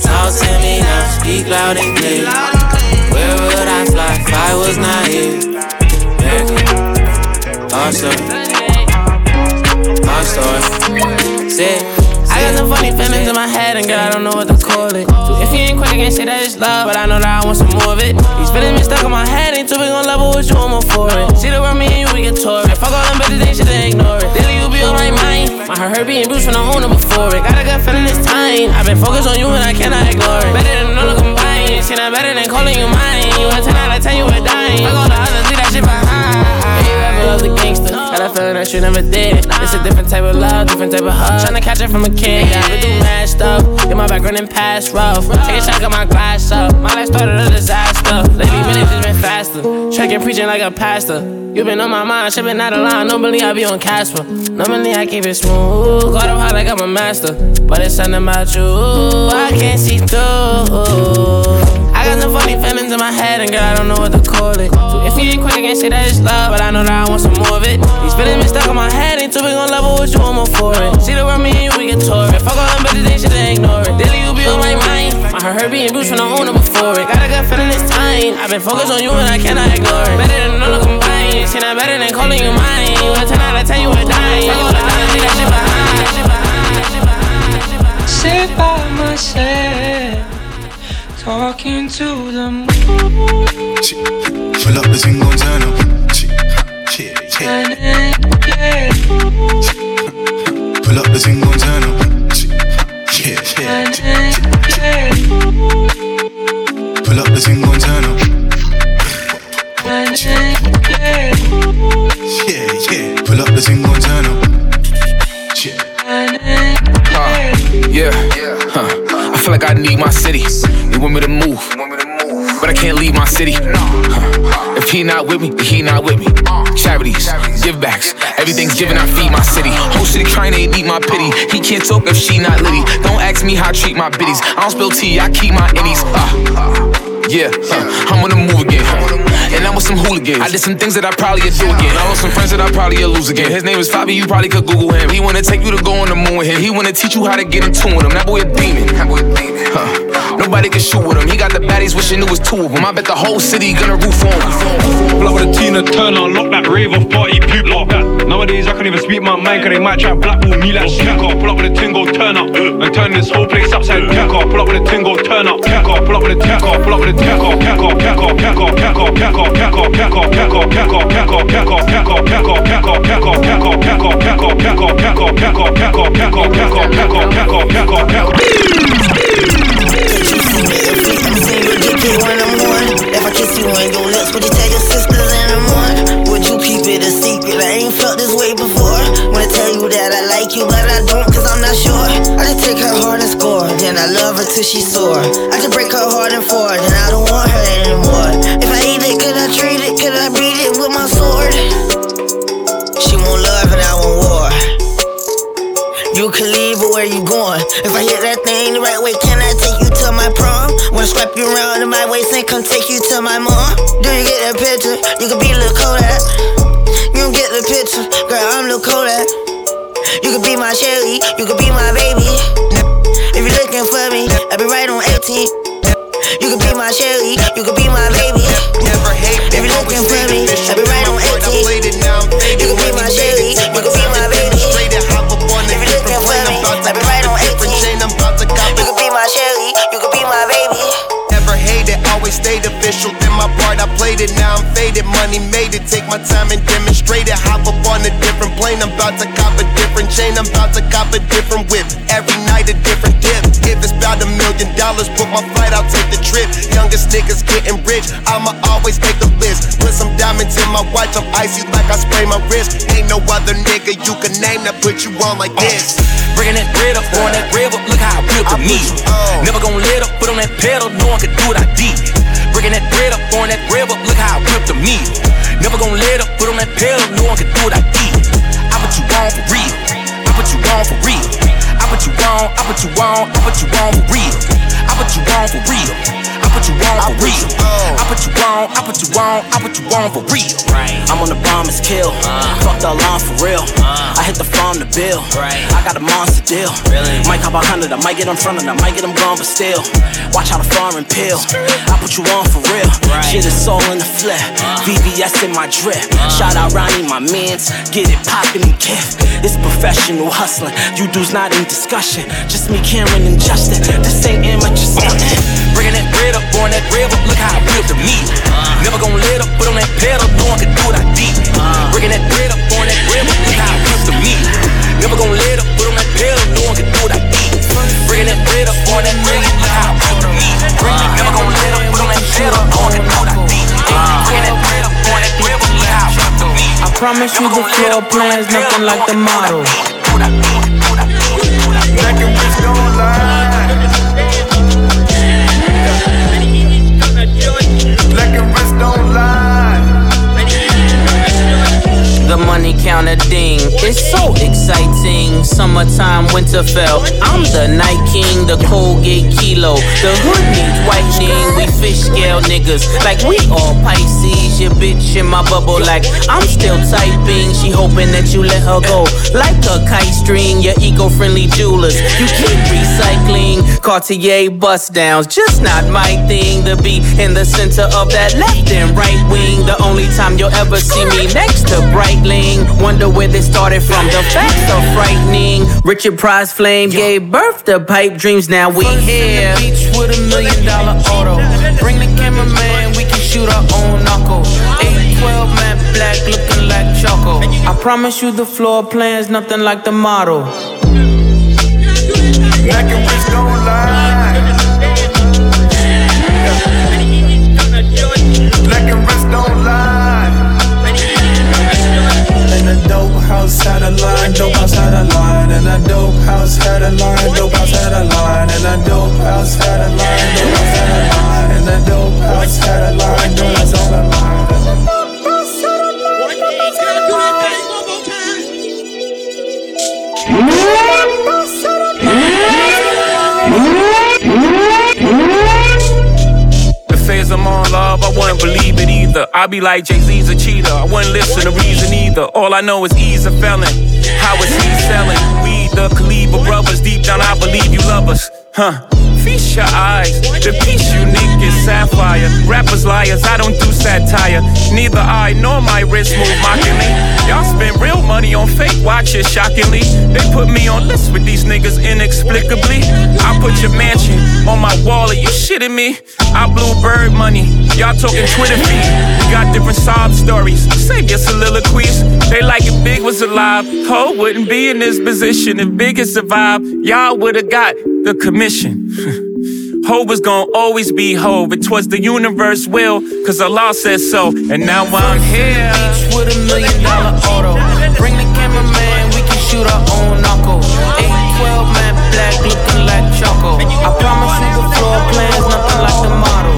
[SPEAKER 31] Talk to me now, speak loud and clear. Where would I fly if I was not here? Awesome. I'm sorry. Say,
[SPEAKER 23] I got some funny feelings in my head, and girl, I don't know what to call it. So if you ain't quick, I can't say that it's love, but I know that I want some more of it. These feelings been stuck in my head, ain't too big on level with you, I'm all for it. See the world, me and you, we get tore it. Fuck all them better things, shit, they ignore it. Daily, you be on my mind. My heart hurt being bruised from the owner before it. Got a good feeling this time. I've been focused on you, and I cannot ignore it. Better than all of combined. Shit, i better than calling you mine. You a 10 out of 10, you a dime. Fuck all the others, leave that shit behind was a gangster. And I feel that you never did. It's a different type of love, different type of hug. Tryna catch it from a kid. Yeah, mashed do Get my background and past rough. Take a shot, got my glass up. My life started a disaster. Lately, minutes just been faster. tracking, preaching like a pastor. you been on my mind, shipping out of line. Normally, I be on Casper. Normally, I keep it smooth. Got up high like I'm a master. But it's something about you. I can't see through. I got some funny feelings in my head, and girl, I don't know what to call it. So if you ain't quick, I can't say that it's love, but I know that I want some more of it. These feelings been stuck in my head, ain't too big on level with you, I'm more for it. See the world, me and you, we get tore it. Fuck all them bitches, they should ignore it. Daily, you be on my mind. My heart hurt being bruised when I own it before it. Got a good feeling this time. I've been focused on you, and I cannot ignore it. Better than all of combined. Shit, I'm better than calling you mine. With 10 out of 10, you a dime. Fuck all the that shit behind.
[SPEAKER 32] Sit by myself. Talking to the moon.
[SPEAKER 33] Pull up the thing, gon' turn up.
[SPEAKER 32] Yeah, yeah.
[SPEAKER 33] Pull up the thing, gon' turn up.
[SPEAKER 34] like I need my city. You want me to move, but I can't leave my city. If he not with me, he not with me. Charities, give backs, everything's given. I feed my city. Whole city trying to eat my pity. He can't talk if she not litty. Don't ask me how I treat my biddies. I don't spill tea, I keep my innies. Uh, yeah, uh, I'm gonna move again. And I'm with some hooligans. I did some things that I probably would do again. I lost some friends that I probably would lose again. His name is Fabi, you probably could Google him. He wanna take you to go on the moon with him. He wanna teach you how to get in tune with him. That boy a demon. That boy a demon. Uh. Nobody can shoot with him. He got the baddies, wishing it was two of them. I bet the whole city gonna roof on him.
[SPEAKER 35] Blow with a Tina Turner, lock that rave off party poop lock that. Nowadays I can't even speak my mind, cause they might try blackball me like shit. Pull up with a tingle, turn up, and turn this whole place upside down. Kick off. Pull up with a tingle, turn up, Kick off. pull up with a tingle, pull up with a tingle, pull up with a tingle, pull up with a tingle, pull
[SPEAKER 36] up with a tingle, keep it one. If I kiss you on your lips, would you tell your sisters in the morning? Would you keep it a secret? I ain't felt this way before. Wanna tell you that I like you, but I don't, cause I'm not sure. I just take her heart and score, then I love her till she's sore. I just break her heart in four, then I don't want her You leave Khalifa, where you going? If I hit that thing the right way, can I take you to my prom? Wanna strap you around in my waist and come take you to my mom? Do you get that picture? You can be Lil Kodak. You don't get the picture, girl, I'm Lil Kodak. You can be my Shelly, you can be my baby. If you're looking for me, I'll be right on 18. You can be my Shelly, you can be my baby.
[SPEAKER 37] If you're looking for me, I'll be right stayed official. Did my part, I played it. Now I'm faded. Money made it. Take my time and demonstrate it. Hop up on a different plane. I'm about to cop a different chain. I'm about to cop a different whip. Every night a different dip. If it's about a million dollars, put my flight. I'll take
[SPEAKER 38] the trip. Youngest niggas getting rich. I'ma always make the list.
[SPEAKER 37] Put
[SPEAKER 38] some diamonds in my watch. I'm icy
[SPEAKER 37] like I
[SPEAKER 38] spray my wrist. Ain't no other nigga you can name that put you on like this. Bringing that bread up, on that bread up. Look how I built the meat. Never gonna let up, put on that pedal. No one could do what I did. Breaking that bread up, throwing that rib up, look how I whipped the meal. Never gonna let up, put on that pedal, no one can do what I did. I put you on for real, I put you on for real what you want, I put you on, I put you on for real.
[SPEAKER 39] I put you on for real. I put you on for real. I put you on, I put you on, I put you on for real. I'm on the bomb, it's kill. Uh. Fuck the alarm for real. Uh. I hit the farm to bill. I got a monster deal. Might cop a hundred, I might get in front of it, I might get them gone, but still. Watch
[SPEAKER 38] how the
[SPEAKER 39] foreign pill.
[SPEAKER 38] I
[SPEAKER 39] put you
[SPEAKER 38] on
[SPEAKER 39] for real. Shit is all in the flip. Uh. VVS in my
[SPEAKER 38] drip. Shout out Ronnie, my mans. Get it poppin' and kiff. It's professional hustling. You dudes not into discussion. Just me, Cameron, and Justin. This ain't amateur stunting. Bringing that bread up, uh-huh. on that uh-huh. river. Look how I built the meat. Never gonna let up, put on that pedal. No one can do what I did. Bringing that bread up, on that river. Look how I built the meat. Never gonna let up, put on that pedal. No one can do what I did. Uh-huh. Bringing that bread up, on that river. Look how I built the meat. Never gonna let up, put on that pedal. No one can do what I did. Bringing that bread up, on that river.
[SPEAKER 40] Look how I built the meat. I promise you the floor plan's nothing like the model.
[SPEAKER 41] want time winter fell. I'm the night king, the Colgate kilo. The hood needs whitening, we fish scale niggas. Like we all Pisces, your bitch in my bubble. Like I'm still typing, she hoping that you let her go. Like a kite string, your eco friendly jewelers. You keep recycling Cartier bust downs. Just not my thing to be in the center of that left and right wing. The only time you'll ever see me next to Breitling. Wonder where they started from. The facts are frightening. Richard Price Flame gave birth to Pipe Dreams. Now we First here.
[SPEAKER 42] beach with a million dollar auto. Bring the cameraman, we can shoot our own knuckles. 812 matte black looking like Choco. I promise you the floor plan's nothing like the model.
[SPEAKER 43] Back and wrist don't lie. Black and wrist don't lie a dope house, had a line, dope house, had a line, and a dope house, had a line, dope house, had a line, and a dope house, had a line, dope house, had a line, and a dope
[SPEAKER 44] house, had a line, dope house, had a line. Yeah! I'm on love, I wouldn't believe it either. I'd be like Jay Z's a cheater, I wouldn't listen to reason either. All I know is E's a felon. How is he selling? We the Kaliba brothers, deep down I believe you love us, huh? Feast your eyes, the piece unique is sapphire. Rappers liars, I don't do satire. Neither I nor my wrist move mockingly. Y'all spend real money on fake watches, shockingly. They put me on lists with these niggas inexplicably. I put your mansion on my wall, are you shitting me? I blew bird money, y'all talking Twitter feed. We got different sob stories, save your soliloquies. They like if Big was alive, Hov wouldn't be in this position. If Big is survived, y'all would've got the commission. Ho was gonna always be ho, but twas the universe will, cause Allah says so. And now I'm here.
[SPEAKER 42] Each with a million dollar auto. Bring the cameraman, we can shoot our own knuckle. 812 man black looking like choco. I promise you the floor plan's nothing like the model.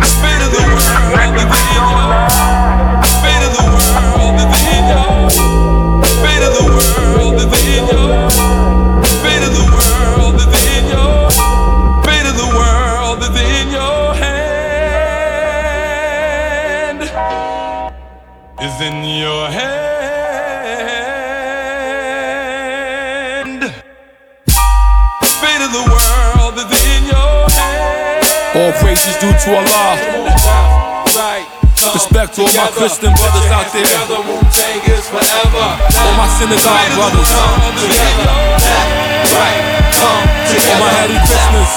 [SPEAKER 42] The spirit of the world,
[SPEAKER 45] due to Allah. Respect to all my Christian brothers out there. All my synagogue brothers. All my hairy Christmas.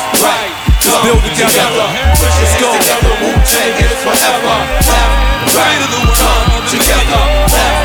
[SPEAKER 45] Let's build together. Let's go. Wu-Tang is forever. Left, right together.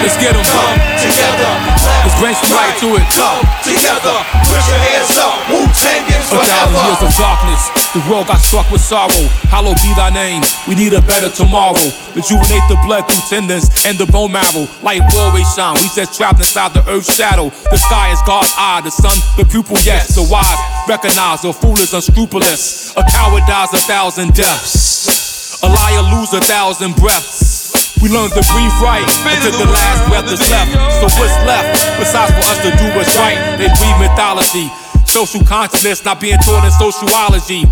[SPEAKER 45] Let's get them. Come together. Let's bring some light to it. Come together. Put your hands up. Wu Tang is
[SPEAKER 46] forever. A thousand years of darkness. The world got struck with sorrow. Hallowed be thy name. We need a better tomorrow. Rejuvenate the blood through tendons and the bone marrow. Light will always shine. We just trapped inside the earth's shadow. The sky is God's eye. The sun, the pupil, yes. The wise recognize a fool is unscrupulous. A coward dies a thousand deaths. A liar loses a thousand breaths. We learned to breathe right until the last breath is left. So what's left besides for us to do what's right? They breathe mythology. Social consciousness not being taught in sociology,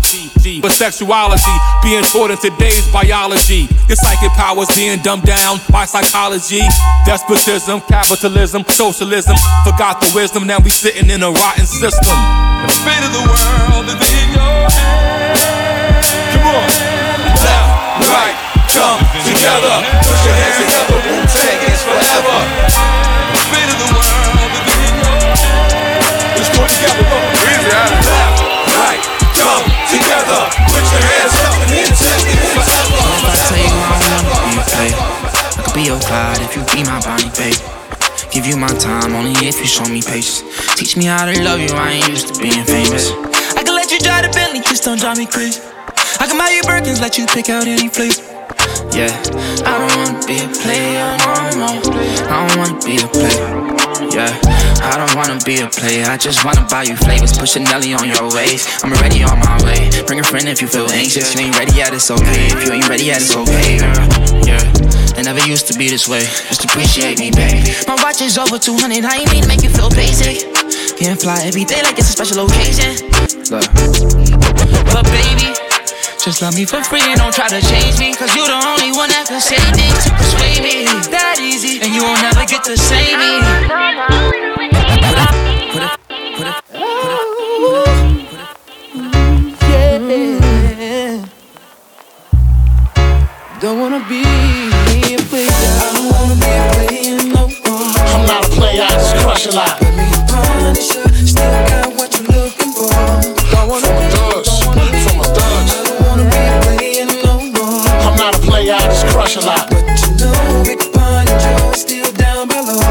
[SPEAKER 46] but sexuality being taught in today's biology. Your psychic powers being dumbed down by psychology, despotism, capitalism, socialism. Forgot the wisdom, now we sitting in a rotten
[SPEAKER 47] system. The fate of the world is in your hands. Come on, left, right come together. Put your hands together, Wu Tang is forever. together, left, right, come together. Put your hands up and hit forever.
[SPEAKER 48] If
[SPEAKER 47] I be
[SPEAKER 48] your
[SPEAKER 47] Clyde
[SPEAKER 48] if
[SPEAKER 47] you
[SPEAKER 48] be my Bonnie, babe. Give you my time, only if you show me patience. Teach me how to love you, I ain't used to being famous. I can let you drive the Bentley, just don't drive me crazy. I can buy you Birkins, let you pick out any place yeah. I don't wanna be a player no more. I don't wanna be a player. Yeah, I don't wanna be a player. I just wanna buy you flavors. Put Nelly on your waist. I'm already on my way. Bring a friend if you feel anxious. You ain't ready yet, it's okay. If you ain't ready yet, it's okay, girl. Yeah. never used to be this way. Just appreciate me, baby. My watch is over 200. I ain't mean to make you feel basic. Can't fly every day like it's a special occasion. Look. But baby. Just love me for free and don't try to change me. Cause you the only one that can save me. To persuade me that easy. And you won't never get to save me. Don't wanna be
[SPEAKER 49] a player. I don't wanna be a player no more. I'm not a player, I just crush a lot.
[SPEAKER 50] crush a lot. But you know Rick Bonjour still down below.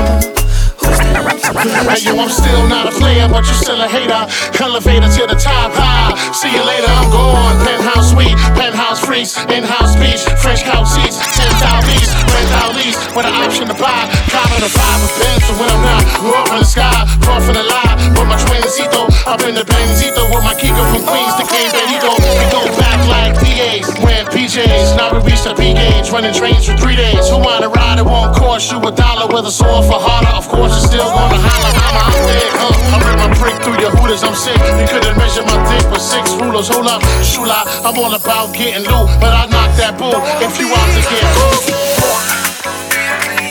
[SPEAKER 50] Hey, yo,
[SPEAKER 49] I'm still not a player, but you still a hater. Elevator to the top, high. See you later, I'm gone. Penthouse suite, penthouse freaks, in-house beach, French couch seats, 10,000 lease, rent out with an option to buy. Climbing the vibe of Benz, when I'm not, we're up in the sky, far from the lie. With my twinzito, up in the Benzito, with my Kiko from Queens to King Benito. We go back like PAs, PJs. Now we reached the peak age, running trains for three days. Who wanna ride? It won't cost you a dollar. Whether sore for harder, of course you're still gonna holler. I'm out there, huh? I rip my prick through your hooters. I'm sick. You couldn't measure my dick with six rulers. Hold up, shula. I'm all about getting loot, but I knock that bull if you want to get loot.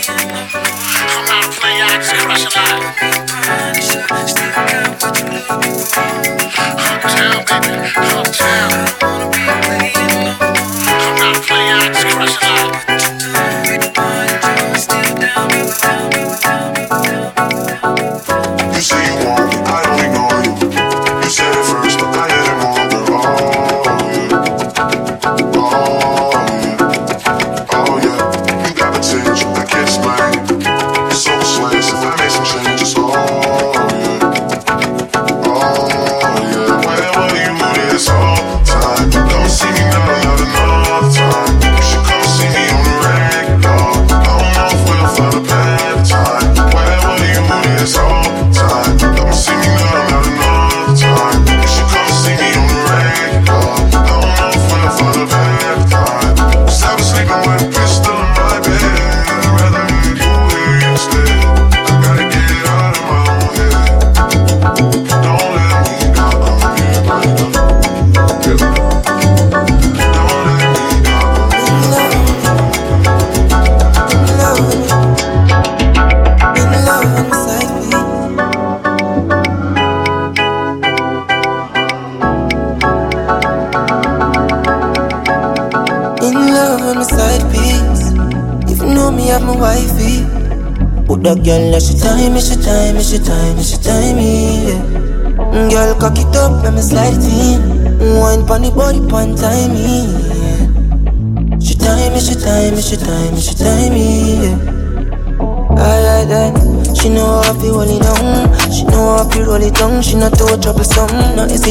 [SPEAKER 49] i out play axe, crush a lot. Hotel, baby.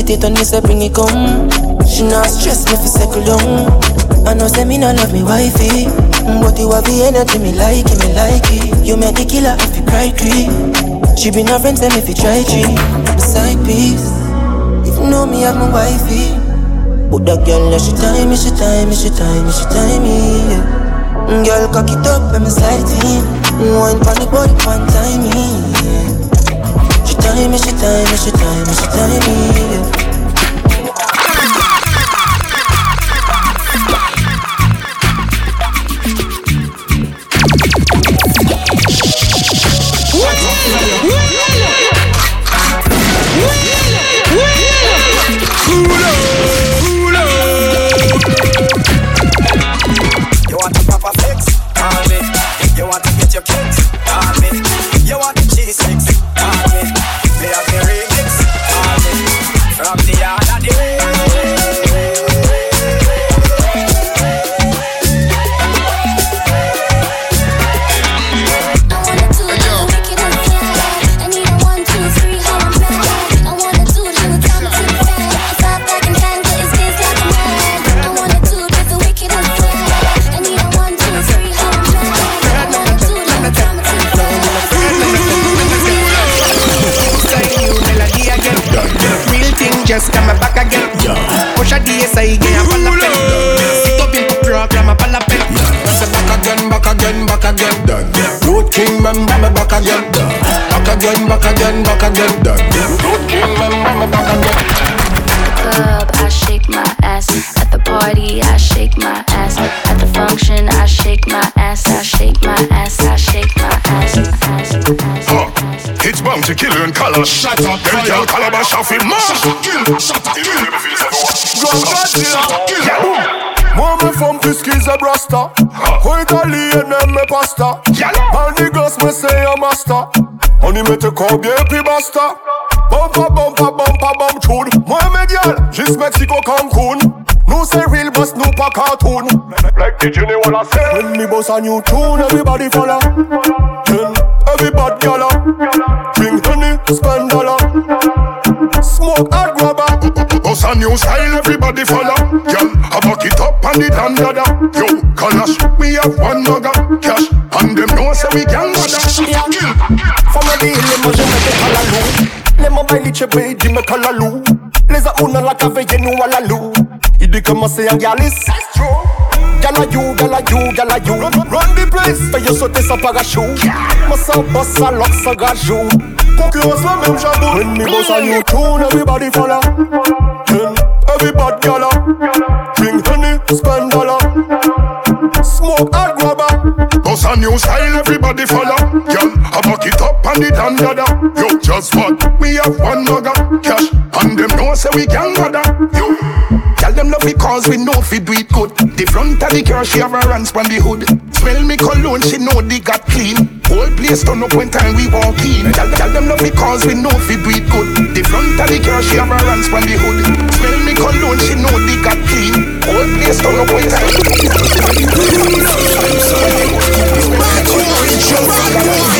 [SPEAKER 51] meditate on this, I bring it come. She not stress me for second down. I know say me not love me wifey, but you have the energy me like it, me like it. You make the killer if you cry tree. She be no friends them if you try tree. Side piece, if you know me have my wifey. But that girl, yeah, she time me, she time me, she time me, she time me. Yeah. Girl, cock it up, let me slide in. Wine panic, body, one time me. Yeah time, it's your time, it's your time, it's your time, yeah.
[SPEAKER 52] Encore bien puis basta Bumpa, bumpa, bumpa, bum tune Moi mes gars, juste Mexico, Cancun Nous c'est real boss, nous pas cartoon Like DJ Neo la say When me boss a new tune,
[SPEAKER 53] everybody follow Then everybody gala Drink honey, spend dollar Smoke hard rubber Boss a
[SPEAKER 54] new style, everybody follow Girl, I back it up and it dada. Yo, call we have one mugger Cash, and them know say we can not bother
[SPEAKER 55] les moi je mettais à la loue Les mambaïli chebe, dis me la loue Les aouna la cave, y'a nous à la loue Il dit comment c'est un galis Gala you, gala you, gala you Run,
[SPEAKER 56] run the place Fais-le sauter sans parachute Moi sans boss, sans lock, sans gajou Concurrence la même jabou When
[SPEAKER 53] me boss and you tune, everybody follow Yeah. everybody gala Drink honey, spend dollar Smoke and grabber Boss a new style, everybody follow Yeah. I fuck it up and it don't yada. you. just what? We have one mugger cash, and them know say we can bother. you.
[SPEAKER 57] tell them love because we know fi do it good. The front of the car she have a hands from the hood. Smell me cologne, she know they got clean. Whole place turn up when time we walk in. Tell, tell them love because we know fi do it good. The front of the car she have a hands from the hood. Smell me cologne, she know they got clean. Whole place turn up when time. we walk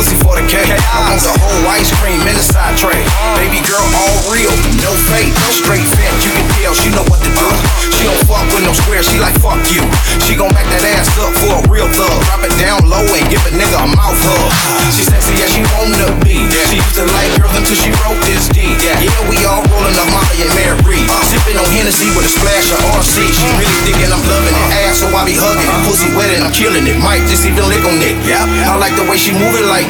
[SPEAKER 58] pussy for the cake. I want the whole ice cream in the side tray. Baby girl, all real, no fake, straight fit. You can tell she know what to do. She don't fuck with no square, she like fuck you. She gon' back that ass up for a real thug. Drop it down low and give a nigga a mouth hug. She sexy, yeah, she wanna be. She used to like girls until she wrote this D. Yeah, we all rolling up Molly and Mary. Sipping on Hennessy with a splash of RC. She really thinkin' I'm loving it. Ass, so I be hugging it. Pussy wet and I'm killing it. Might just even lick on it. Yeah, I like the way she move like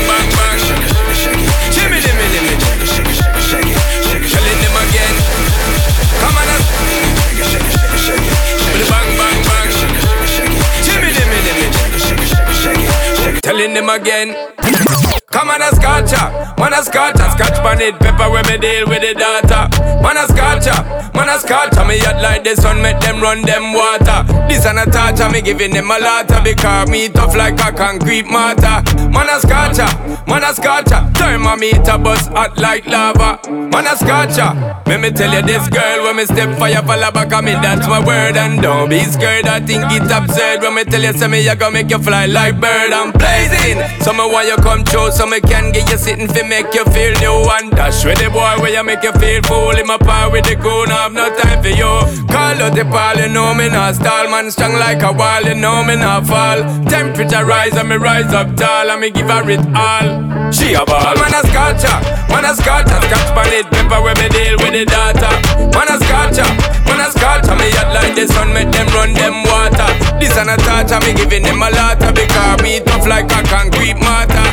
[SPEAKER 59] Telling them again.
[SPEAKER 60] Come on a sculpture, man a sculpture Scotch bonnet, pepper when me deal with the data Man a sculpture, man a sculpture Me hot like the sun, make them run them water This an a torture, me giving them a lot Because me tough like a concrete mortar Man a sculpture, man a sculpture Thermometer bus hot like lava Man a sculpture, let me tell you this girl When me step fire fall back on me, that's my word And don't be scared, I think it's absurd When me tell you, say me, I gonna make you fly like bird I'm blazing, so me why you come choose so me can get you sitting fi make you feel new and dash with the boy where you make you feel fool. In my power with the goon, I have no time for you. Call out the ball, you know me not stall, man strong like a wall, you know me not fall. Temperature rise and me rise up tall, and me give her it all. She a ball. Man a sculpture, ah. man a sculpture, scotch pan it, pepper where me deal with the data. Man a sculpture, ah. man a sculpture, ah. me hot like the sun, make them run them water. This an a torture, me giving them a lot because me tough like a concrete mortar.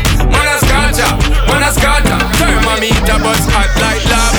[SPEAKER 60] Man a scatter Turn Thermometer bus hot like lava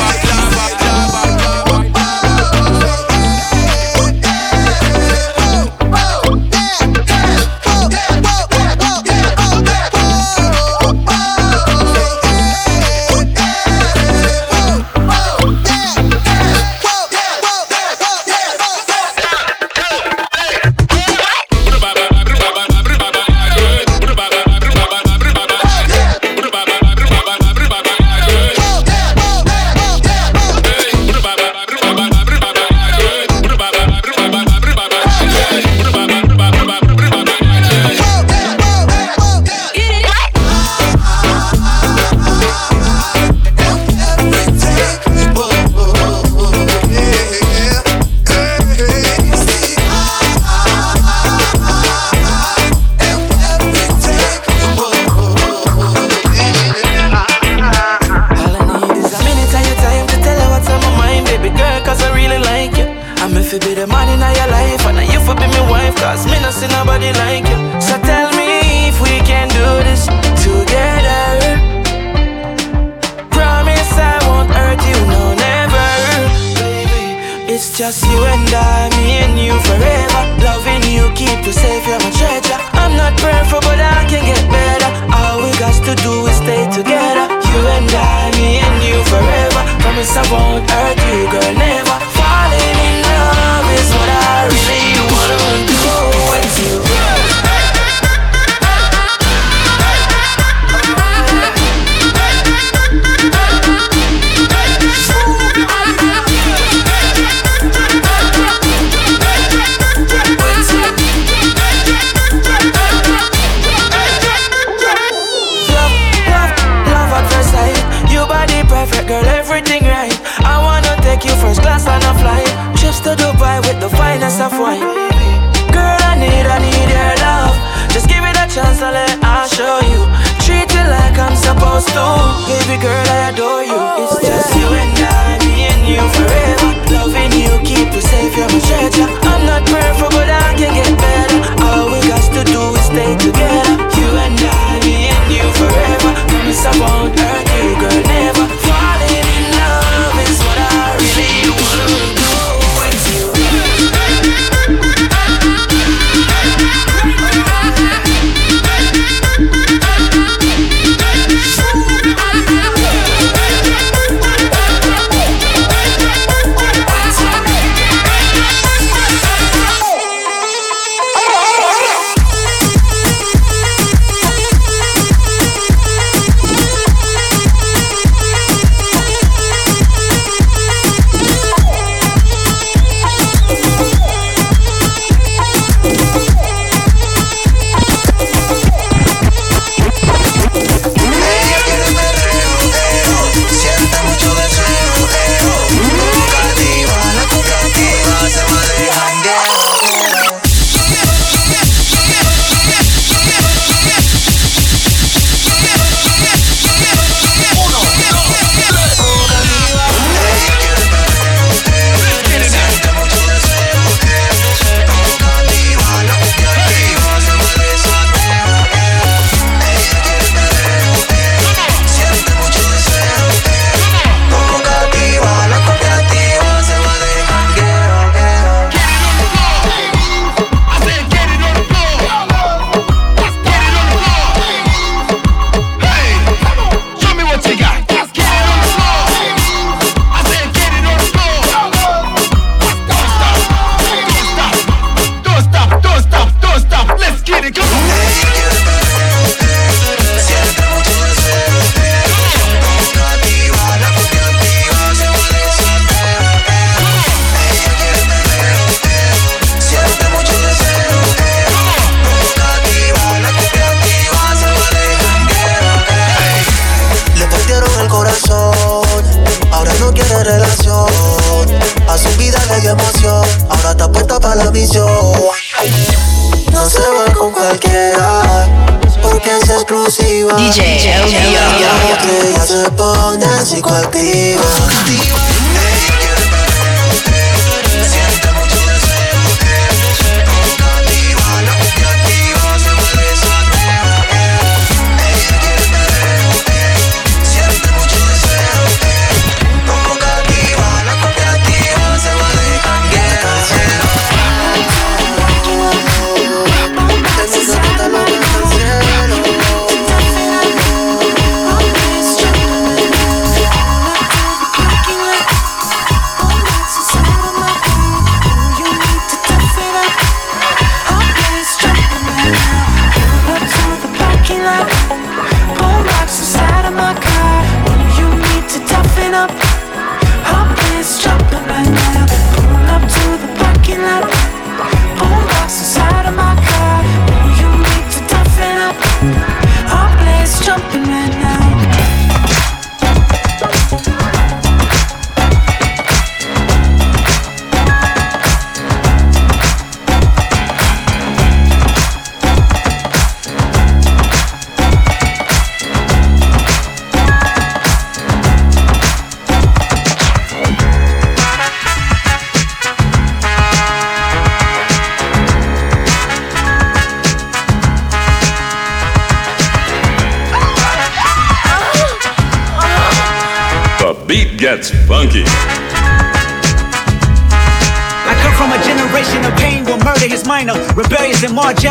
[SPEAKER 48] I won't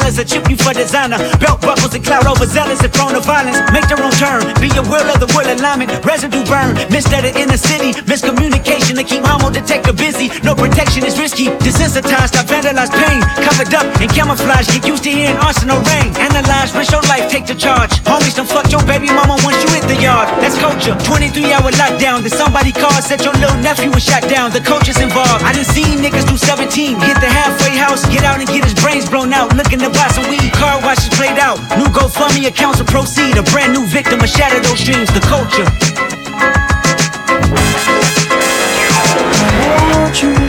[SPEAKER 61] dollars, a chip you for designer. Belt buckles and cloud overzealous and prone to violence. Make their own turn, be a will of the world alignment. Residue burn, missed in the inner city. Miscommunication to keep homo detector busy. No protection is risky. Desensitized, I vandalize pain covered up in camouflage. Get used to hearing arsenal rain. Analyze, risk your life, take the charge. Homies, don't fuck your baby mama once you hit the yard. That's culture. 23 hour lockdown. Did somebody call? said your little nephew was shot down. The coach is involved. I done seen niggas do 17. Hit the halfway house, get out and get his brains blown out. Looking to buy some weed. Car washes played out. New GoFundMe accounts will proceed. A brand new victim, I shatter those dreams. The culture. I want you